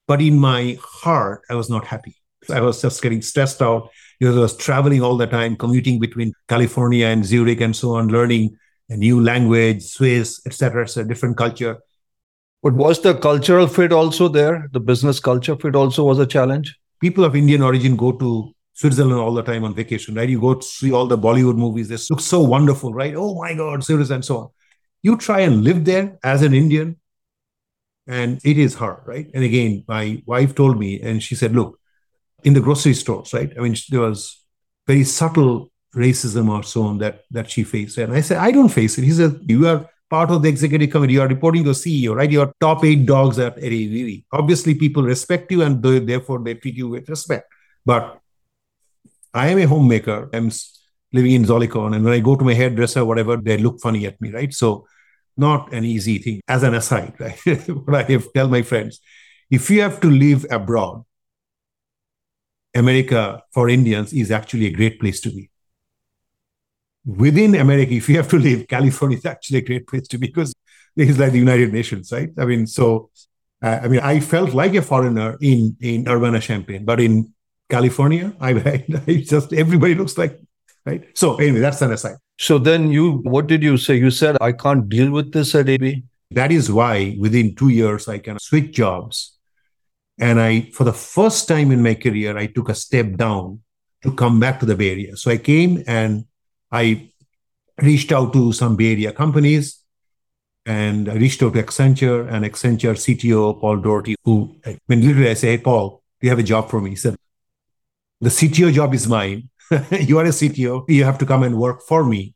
But in my heart, I was not happy. I was just getting stressed out because I was traveling all the time, commuting between California and Zurich and so on, learning a new language, Swiss, etc. It's a different culture. But was the cultural fit also there? The business culture fit also was a challenge? People of Indian origin go to Switzerland all the time on vacation, right? You go to see all the Bollywood movies. They look so wonderful, right? Oh my God, Switzerland and so on. You try and live there as an Indian, and it is hard, right? And again, my wife told me, and she said, look, in the grocery stores, right? I mean, there was very subtle racism or so on that that she faced. And I said, I don't face it. He said, You are part of the executive committee. You are reporting to CEO, right? Your top eight dogs at ABB. Obviously, people respect you and therefore they treat you with respect. But I am a homemaker. I'm living in Zollikon. And when I go to my hairdresser, whatever, they look funny at me, right? So not an easy thing. As an aside, right? what I have tell my friends, if you have to live abroad, America for Indians is actually a great place to be. Within America, if you have to live, California is actually a great place to be because it is like the United Nations, right? I mean, so uh, I mean, I felt like a foreigner in in Urbana Champaign, but in California, I, I just everybody looks like right. So anyway, that's an aside. So then you, what did you say? You said I can't deal with this at AB. That is why within two years I can switch jobs and I, for the first time in my career, I took a step down to come back to the Bay Area. So I came and I reached out to some Bay Area companies and I reached out to Accenture and Accenture CTO, Paul Daugherty, who, when literally I say, hey, Paul, do you have a job for me? He said, the CTO job is mine. you are a CTO. You have to come and work for me.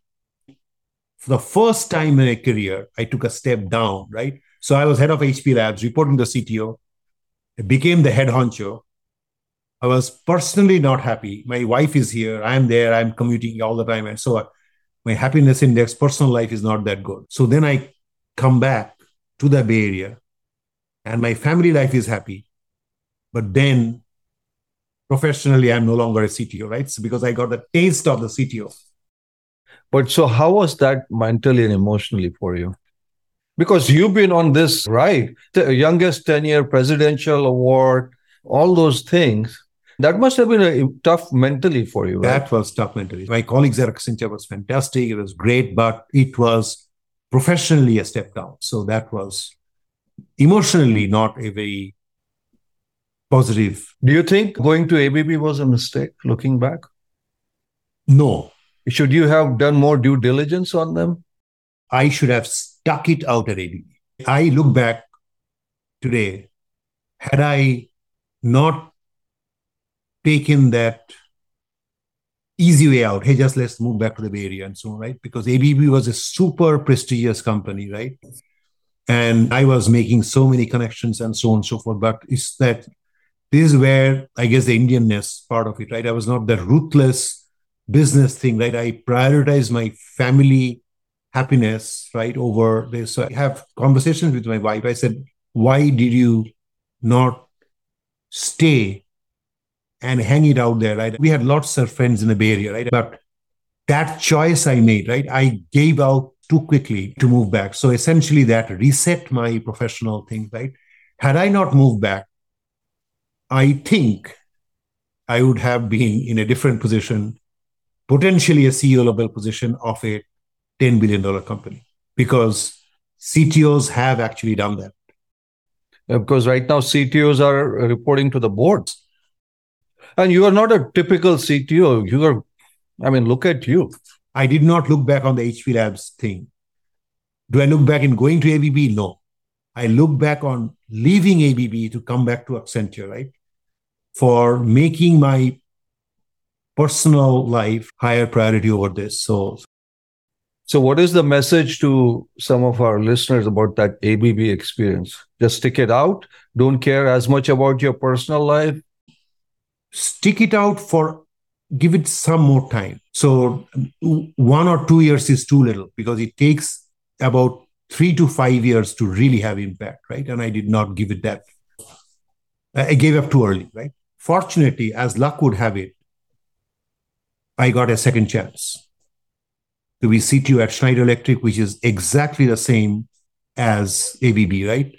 For the first time in my career, I took a step down, right? So I was head of HP Labs, reporting to the CTO. Became the head honcho. I was personally not happy. My wife is here. I'm there. I'm commuting all the time. And so uh, my happiness index, personal life is not that good. So then I come back to the Bay Area and my family life is happy. But then professionally, I'm no longer a CTO, right? So because I got the taste of the CTO. But so how was that mentally and emotionally for you? Because you've been on this right? The youngest 10 year presidential award all those things. That must have been a, tough mentally for you right? that was tough mentally. My colleagues at accenture was fantastic. It was great but it was professionally a step down. So that was emotionally not a very positive. Do you think going to abb was a mistake looking back? No. Should you have done more due diligence on them? I should have stuck it out at ABB. I look back today, had I not taken that easy way out, hey, just let's move back to the Bay Area and so on, right? Because ABB was a super prestigious company, right? And I was making so many connections and so on and so forth. But it's that this is where I guess the Indianness part of it, right? I was not the ruthless business thing, right? I prioritize my family happiness, right, over this. So I have conversations with my wife. I said, why did you not stay and hang it out there, right? We had lots of friends in the Bay Area, right? But that choice I made, right? I gave out too quickly to move back. So essentially that reset my professional thing, right? Had I not moved back, I think I would have been in a different position, potentially a CEO level position of a $10 billion company, because CTOs have actually done that. because right now CTOs are reporting to the boards. And you are not a typical CTO. You are, I mean, look at you. I did not look back on the HP Labs thing. Do I look back in going to ABB? No. I look back on leaving ABB to come back to Accenture, right? For making my personal life higher priority over this. So, so what is the message to some of our listeners about that ABB experience? Just stick it out. Don't care as much about your personal life. Stick it out for give it some more time. So one or two years is too little because it takes about three to five years to really have impact, right? And I did not give it that. I gave up too early, right? Fortunately, as luck would have it, I got a second chance to be CTO at Schneider Electric, which is exactly the same as ABB, right?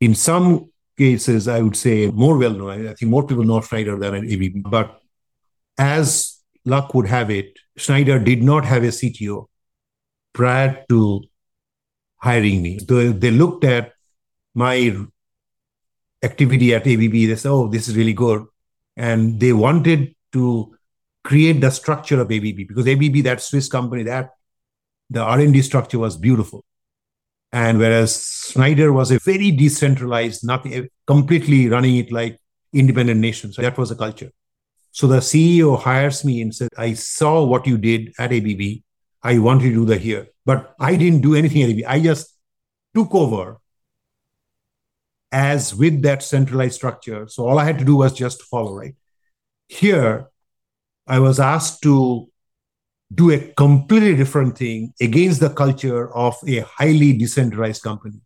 In some cases, I would say more well known. I think more people know Schneider than ABB. But as luck would have it, Schneider did not have a CTO prior to hiring me. So they looked at my activity at ABB. They said, "Oh, this is really good," and they wanted to create the structure of ABB because ABB, that Swiss company, that the R&D structure was beautiful. And whereas Schneider was a very decentralized, nothing eh, completely running it like independent nations. So that was the culture. So the CEO hires me and said, I saw what you did at ABB. I want you to do that here. But I didn't do anything at ABB. I just took over as with that centralized structure. So all I had to do was just follow, right? Here, I was asked to do a completely different thing against the culture of a highly decentralized company.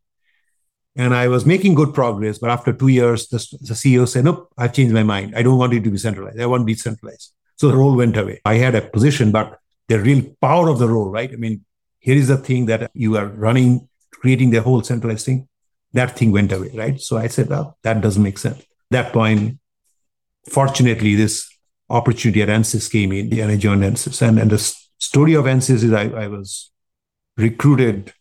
And I was making good progress, but after two years, the, the CEO said, Nope, I've changed my mind. I don't want it to be centralized. I want decentralized. So the role went away. I had a position, but the real power of the role, right? I mean, here is the thing that you are running, creating the whole centralized thing. That thing went away, right? So I said, Well, that doesn't make sense. At that point, fortunately, this opportunity at ANSYS came in and I joined ANSYS. And, and the story of ANSYS is I, I was recruited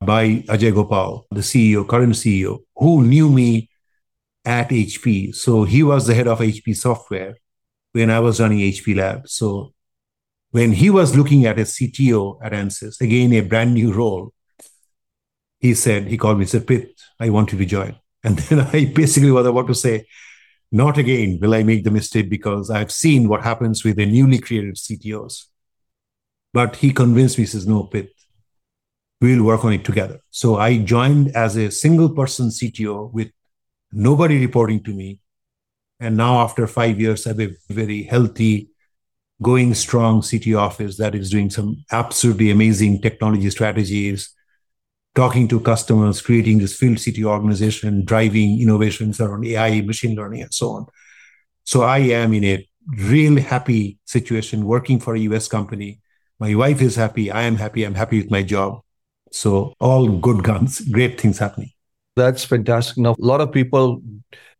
by Ajei Gopal, the CEO, current CEO, who knew me at HP. So he was the head of HP software when I was running HP Lab. So when he was looking at a CTO at ANSYS, again, a brand new role, he said, he called me, said, Pit, I want you to join. And then I basically was about to say, not again will I make the mistake because I've seen what happens with the newly created CTOs. But he convinced me, he says, no, Pit, we'll work on it together. So I joined as a single person CTO with nobody reporting to me. And now, after five years, I have a very healthy, going strong CTO office that is doing some absolutely amazing technology strategies, talking to customers, creating this field CTO organization, driving innovations around AI, machine learning, and so on. So I am in a real happy situation working for a US company. My wife is happy. I am happy. I'm happy with my job. So all good guns, great things happening. That's fantastic. Now, a lot of people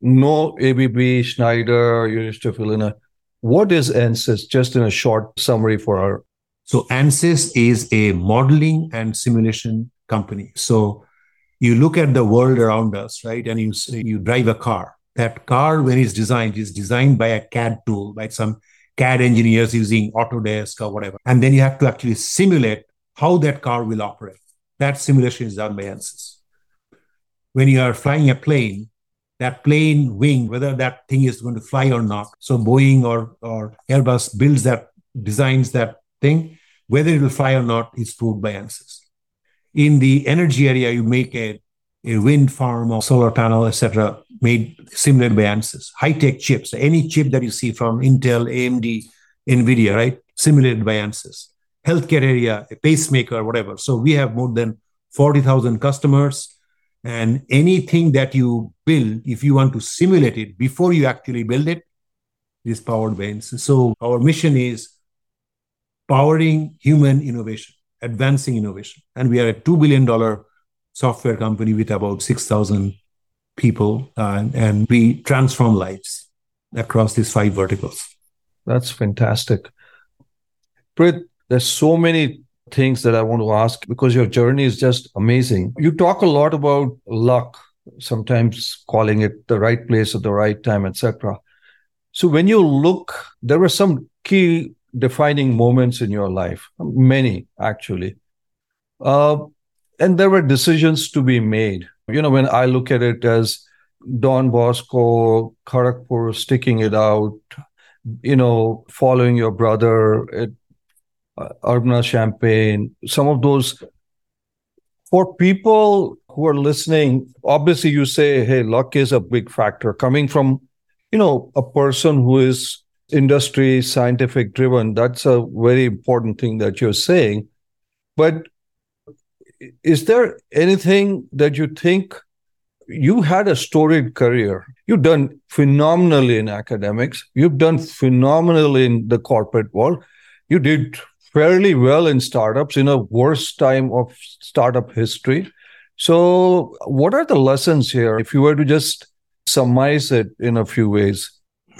know ABB, Schneider, Unistofilina. What is ANSYS? Just in a short summary for our. So ANSYS is a modeling and simulation company. So you look at the world around us, right? And you you drive a car. That car, when it's designed, is designed by a CAD tool, by some CAD engineers using Autodesk or whatever. And then you have to actually simulate how that car will operate. That simulation is done by ANSYS. When you are flying a plane, that plane wing, whether that thing is going to fly or not. So Boeing or, or Airbus builds that, designs that thing, whether it will fly or not is proved by ANSYS. In the energy area, you make a a wind farm or solar panel, etc., made simulated by ANSYS. High-tech chips, any chip that you see from Intel, AMD, NVIDIA, right? Simulated by ANSYS. Healthcare area, a pacemaker, whatever. So we have more than 40,000 customers. And anything that you build, if you want to simulate it before you actually build it, is powered by ANSYS. So our mission is powering human innovation, advancing innovation. And we are a $2 billion software company with about 6,000 people, uh, and we transform lives across these five verticals. That's fantastic. Prith, there's so many things that I want to ask because your journey is just amazing. You talk a lot about luck, sometimes calling it the right place at the right time, etc. So when you look, there were some key defining moments in your life, many actually. Uh, and there were decisions to be made. You know, when I look at it as Don Bosco, Kharagpur, sticking it out, you know, following your brother at uh, Urbana Champaign, some of those. For people who are listening, obviously you say, hey, luck is a big factor. Coming from, you know, a person who is industry scientific driven, that's a very important thing that you're saying. But is there anything that you think you had a storied career? You've done phenomenally in academics. You've done phenomenally in the corporate world. You did fairly well in startups in a worst time of startup history. So, what are the lessons here if you were to just surmise it in a few ways?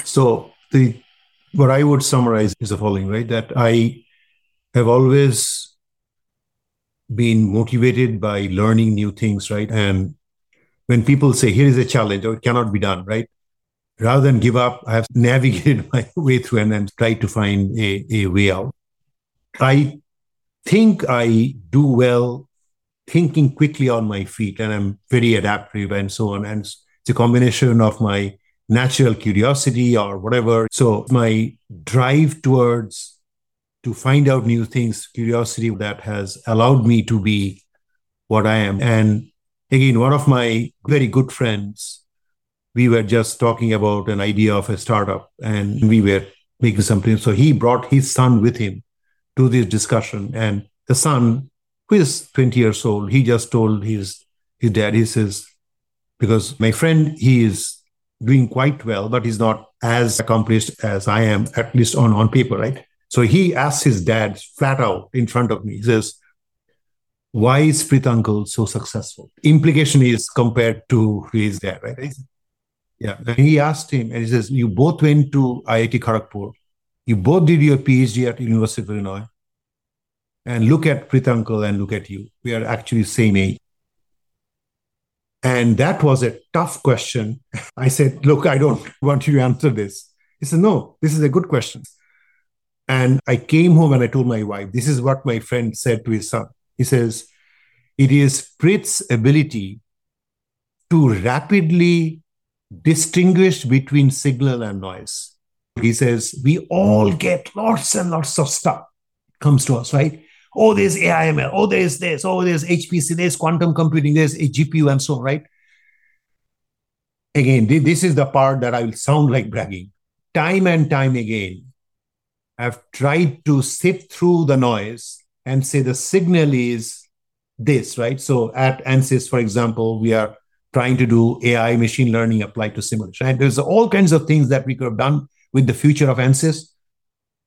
So, the what I would summarize is the following, right? That I have always been motivated by learning new things, right? And when people say, here is a challenge, or it cannot be done, right? Rather than give up, I have navigated my way through and then tried to find a, a way out. I think I do well thinking quickly on my feet and I'm very adaptive and so on. And it's a combination of my natural curiosity or whatever. So my drive towards to find out new things, curiosity that has allowed me to be what I am. And again, one of my very good friends, we were just talking about an idea of a startup and we were making something. So he brought his son with him to this discussion. And the son, who is 20 years old, he just told his his dad, he says, because my friend, he is doing quite well, but he's not as accomplished as I am, at least on, on paper, right? So he asks his dad flat out in front of me. He says, Why is Prith uncle so successful? Implication is compared to his dad, right? Yeah. And he asked him, and he says, You both went to IIT Kharagpur. You both did your PhD at University of Illinois. And look at Prith uncle and look at you. We are actually same age. And that was a tough question. I said, Look, I don't want you to answer this. He said, No, this is a good question. And I came home and I told my wife, this is what my friend said to his son. He says, it is Prith's ability to rapidly distinguish between signal and noise. He says, we all get lots and lots of stuff comes to us, right? Oh, there's AIML. Oh, there's this. Oh, there's HPC. There's quantum computing. There's a GPU and so on, right? Again, this is the part that I will sound like bragging. Time and time again, I've tried to sift through the noise and say the signal is this, right? So at ANSYS, for example, we are trying to do AI machine learning applied to simulation. And there's all kinds of things that we could have done with the future of ANSYS.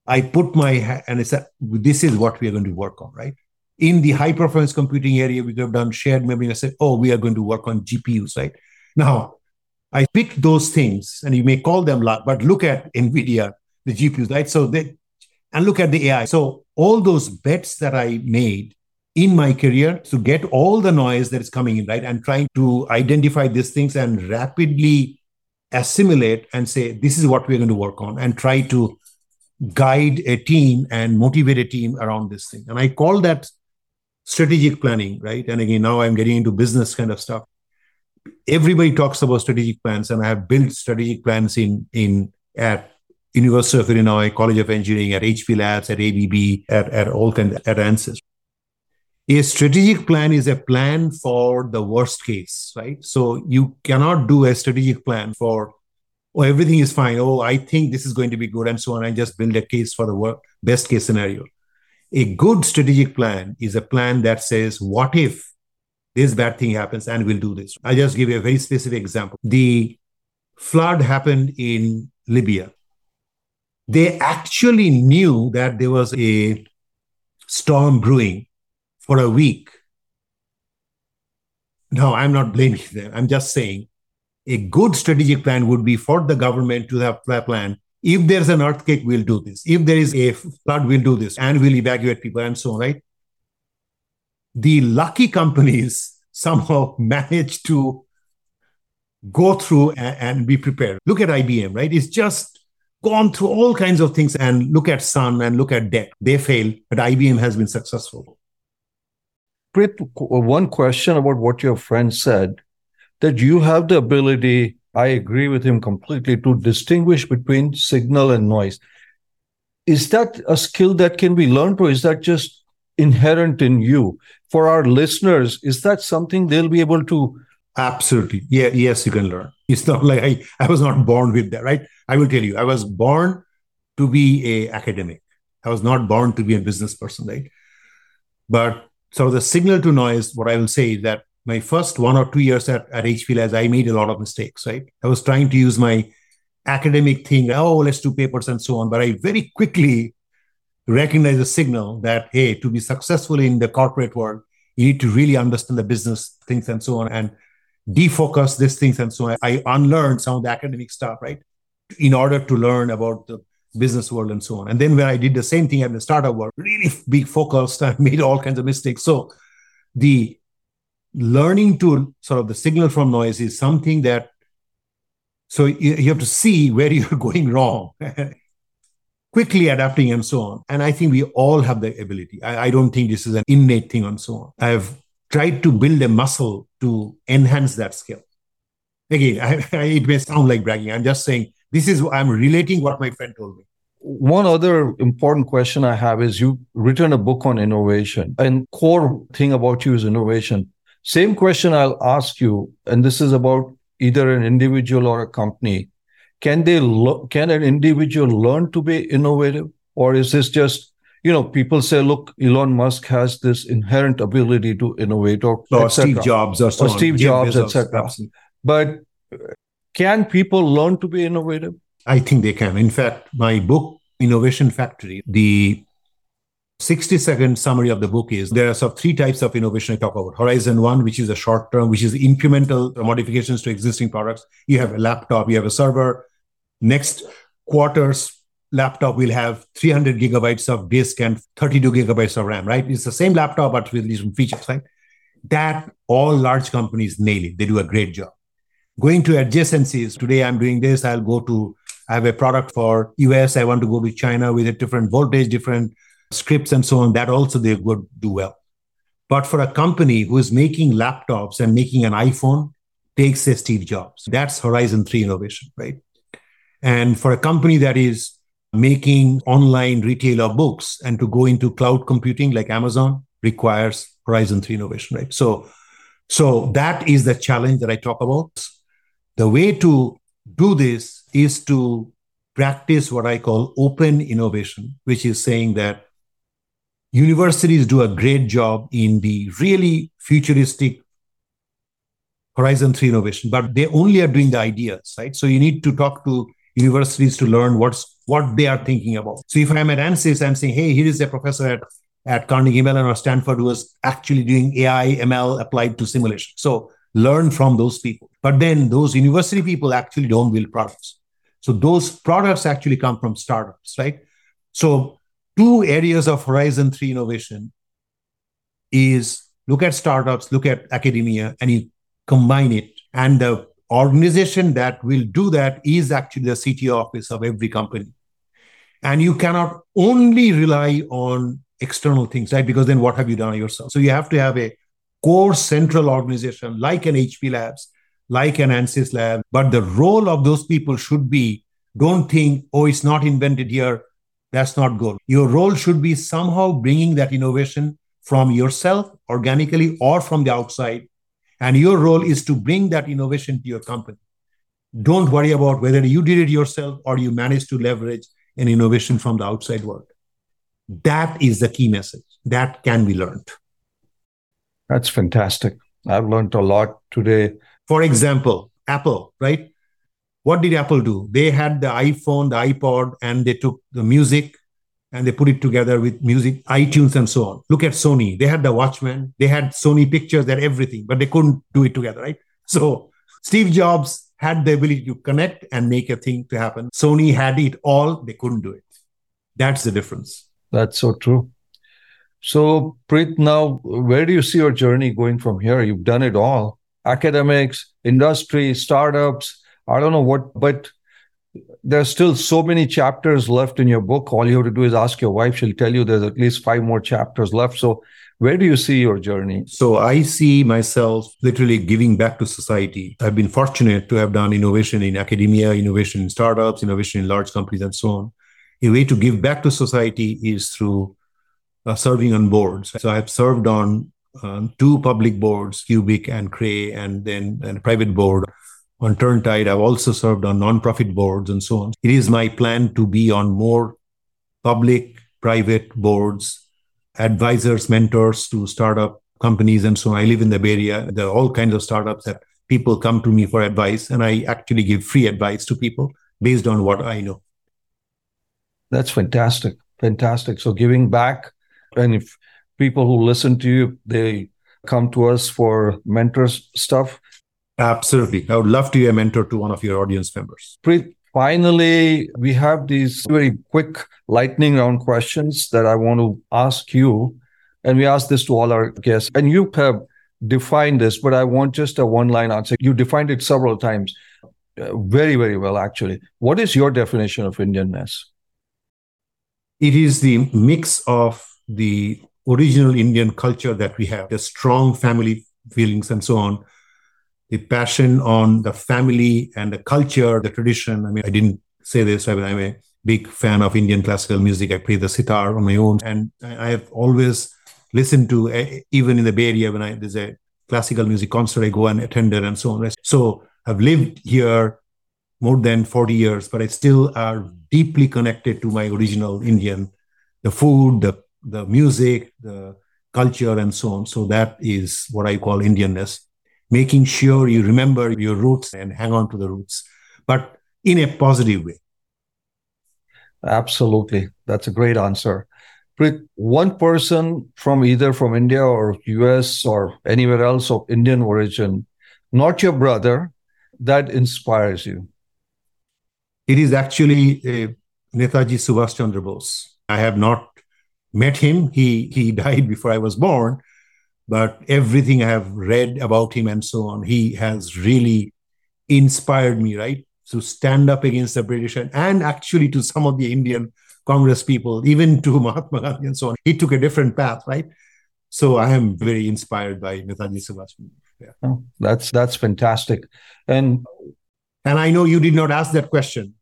I put my hand and I said, this is what we are going to work on, right? In the high performance computing area, we have done shared memory. I said, oh, we are going to work on GPUs, right? Now, I picked those things, and you may call them luck, but look at NVIDIA the GPUs, right? So they and look at the AI. So all those bets that I made in my career to get all the noise that is coming in, right? And trying to identify these things and rapidly assimilate and say, this is what we're going to work on and try to guide a team and motivate a team around this thing. And I call that strategic planning, right? And again, now I'm getting into business kind of stuff. Everybody talks about strategic plans, and I have built strategic plans in in at University of Illinois, College of Engineering, at HP Labs, at ABB, at, at all kinds, at ANSYS. A strategic plan is a plan for the worst case, right? So you cannot do a strategic plan for, oh, everything is fine. Oh, I think this is going to be good, and so on. I just build a case for the worst, best case scenario. A good strategic plan is a plan that says, what if this bad thing happens and we'll do this? I just give you a very specific example. The flood happened in Libya. They actually knew that there was a storm brewing for a week. No, I'm not blaming them. I'm just saying a good strategic plan would be for the government to have a plan. If there's an earthquake, we'll do this. If there is a flood, we'll do this and we'll evacuate people and so on, right? The lucky companies somehow manage to go through and, and be prepared. Look at IBM, right? It's just gone through all kinds of things and look at Sun and look at DEC. They fail, but IBM has been successful. Prith, one question about what your friend said that you have the ability, I agree with him completely, to distinguish between signal and noise. Is that a skill that can be learned, or is that just inherent in you? For our listeners, is that something they'll be able to? Absolutely. Yeah, yes, you can learn. It's not like I, I was not born with that, right? I will tell you, I was born to be a academic. I was not born to be a business person, right? But so the signal to noise, what I will say is that my first one or two years at, at HP Labs, I made a lot of mistakes, right? I was trying to use my academic thing, oh, let's do papers and so on. But I very quickly recognized the signal that, hey, to be successful in the corporate world, you need to really understand the business things and so on and defocus these things and so on. I unlearned some of the academic stuff, right? In order to learn about the business world and so on. And then when I did the same thing at the startup world, really big focused, I made all kinds of mistakes. So the learning to sort of the signal from noise is something that so you, you have to see where you're going wrong quickly adapting and so on. And i think we all have the ability. I, I don't think this is an innate thing and so on. I've tried to build a muscle to enhance that skill. Again I, I, it may sound like bragging. I'm just saying this is I'm relating what my friend told me. One other important question I have is you've written a book on innovation, and core thing about you is innovation. Same question I'll ask you, and this is about either an individual or a company. Can they lo- can an individual learn to be innovative, or is this just you know people say, look, Elon Musk has this inherent ability to innovate, or, or Steve Jobs, or, so or Steve Jobs, etc. But can people learn to be innovative? I think they can. In fact, my book, Innovation Factory, the 60 second summary of the book is there are sort of three types of innovation I talk about. Horizon one, which is a short term, which is incremental modifications to existing products. You have a laptop, you have a server. Next quarter's laptop will have 300 gigabytes of disk and 32 gigabytes of RAM, right? It's the same laptop, but with different features, right? That all large companies nail it. They do a great job going to adjacencies. Today I'm doing this. I'll go to, I have a product for US. I want to go to China with a different voltage, different scripts and so on. That also they would do well. But for a company who is making laptops and making an iPhone, takes a Steve Jobs. That's Horizon 3 innovation, right? And for a company that is making online retail of books and to go into cloud computing like Amazon requires Horizon 3 innovation, right? So, so that is the challenge that I talk about. The way to do this is to practice what I call open innovation, which is saying that universities do a great job in the really futuristic Horizon 3 innovation, but they only are doing the ideas, right? So you need to talk to universities to learn what's what they are thinking about. So if I'm at ANSYS, I'm saying, hey, here is a professor at, at Carnegie Mellon or Stanford who was actually doing AI, ML applied to simulation. So learn from those people. But then those university people actually don't build products. So those products actually come from startups, right? So two areas of Horizon 3 innovation is look at startups, look at academia, and you combine it. And the organization that will do that is actually the CTO office of every company. And you cannot only rely on external things, right? Because then what have you done yourself? So you have to have a core central organization like an HP Labs, like an ANSYS Lab. But the role of those people should be don't think, oh, it's not invented here. That's not good. Your role should be somehow bringing that innovation from yourself organically or from the outside. And your role is to bring that innovation to your company. Don't worry about whether you did it yourself or you managed to leverage an innovation from the outside world. That is the key message. That can be learned. That's fantastic. I've learned a lot today. For example, Apple, right? What did Apple do? They had the iPhone, the iPod, and they took the music and they put it together with music, iTunes, and so on. Look at Sony. They had the Watchman, they had Sony pictures, they had everything, but they couldn't do it together, right? So Steve Jobs had the ability to connect and make a thing to happen. Sony had it all, they couldn't do it. That's the difference. That's so true. So, Preet, now where do you see your journey going from here? You've done it all academics, industry, startups. I don't know what, but there's still so many chapters left in your book. All you have to do is ask your wife. She'll tell you there's at least five more chapters left. So, where do you see your journey? So, I see myself literally giving back to society. I've been fortunate to have done innovation in academia, innovation in startups, innovation in large companies, and so on. A way to give back to society is through uh, serving on boards. So, I've served on two public boards, Cubic and Cray, and then a private board on Turntide. I've also served on nonprofit boards and so on. It is my plan to be on more public, private boards, advisors, mentors to startup companies and so on. I live in the Bay Area. There are all kinds of startups that people come to me for advice, and I actually give free advice to people based on what I know. That's fantastic. Fantastic. So giving back, and if people who listen to you, they come to us for mentors stuff, Absolutely. I would love to be a mentor to one of your audience members. Finally, we have these very quick lightning round questions that I want to ask you. And we ask this to all our guests. And you have defined this, but I want just a one line answer. You defined it several times. Uh, very, very well, actually. What is your definition of Indianness? It is the mix of the original Indian culture that we have, the strong family feelings and so on, the passion on the family and the culture, the tradition. I mean, I didn't say this, I'm a big fan of Indian classical music. I play the sitar on my own, and I have always listened to, eh, even in the Bay Area, when I, there's a classical music concert, I go and attend it and so on. So I've lived here more than 40 years, but I still are deeply connected to my original Indian, the food, the, the music, the culture, and so on. So that is what I call Indianness making sure you remember your roots and hang on to the roots, but in a positive way. Absolutely. That's a great answer. One person from either from India or US or anywhere else of Indian origin, not your brother, that inspires you. It is actually uh, Netaji Subhash Chandra Bose. I have not met him. He he died before I was born, but everything I have read about him and so on, he has really inspired me, right? To stand up against the British and, and actually to some of the Indian Congress people, even to Mahatma Gandhi and so on. He took a different path, right? So I am very inspired by Netaji Subhash. Yeah. Oh, that's that's fantastic. And and I know you did not ask that question.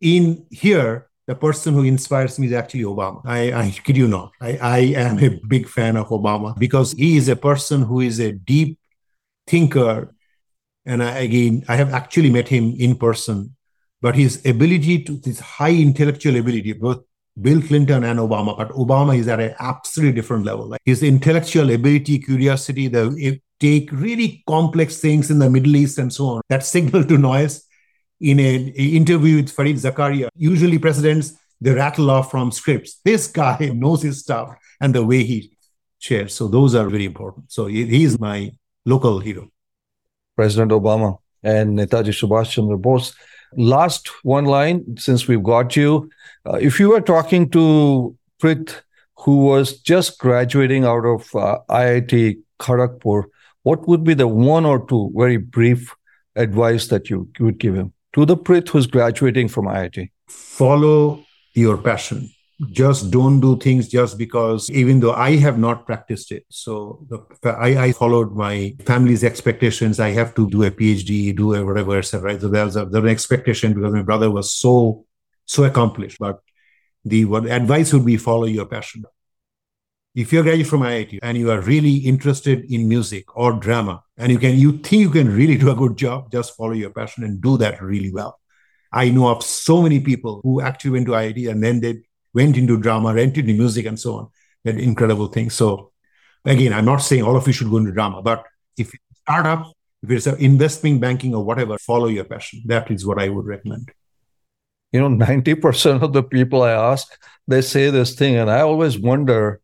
In here, the person who inspires me is actually Obama. I, I kid you not. I, I am a big fan of Obama because he is a person who is a deep thinker. And I, again, I have actually met him in person, but his ability to this high intellectual ability, both Bill Clinton and Obama, but Obama is at an absolutely different level. Like his intellectual ability, curiosity, the take really complex things in the Middle East and so on. That signal to noise in an interview with Fareed Zakaria, usually presidents, they rattle off from scripts. This guy knows his stuff and the way he shares. So those are very important. So he is my local hero. President Obama and Netaji Subhash Chandra Bose. Last one line, since we've got you. Uh, if you were talking to Preet, who was just graduating out of uh, IIT Kharagpur, what would be the one or two very brief advice that you would give him? To the Prith who's graduating from IIT? Follow your passion. Just don't do things just because, even though I have not practiced it. So the, I, I, followed my family's expectations. I have to do a PhD, do a whatever, etc. So there was, a, there was an expectation because my brother was so so accomplished. But the what advice would be follow your passion. if you're graduating from IIT and you are really interested in music or drama, and you can you think you can really do a good job, just follow your passion and do that really well. I know of so many people who actually went to IIT and then they went into drama, went into music, and so on. That incredible thing So again, I'm not saying all of you should go into drama, but if you start up, if it's investment banking or whatever, follow your passion. That is what I would recommend. You know, 90% of the people I ask, they say this thing. And I always wonder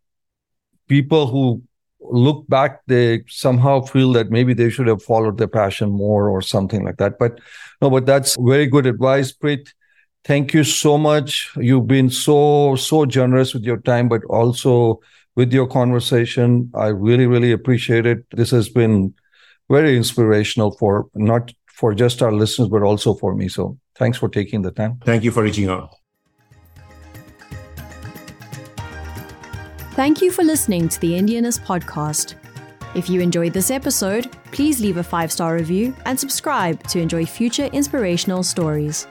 people who look back, they somehow feel that maybe they should have followed their passion more or something like that. But no, but that's very good advice, Preet. Thank you so much. You've been so, so generous with your time, but also with your conversation. I really, really appreciate it. This has been very inspirational for not for just our listeners, but also for me. So thanks for taking the time. Thank you for reaching out. Thank you for listening to the Indianness podcast. If you enjoyed this episode, please leave a five star review and subscribe to enjoy future inspirational stories.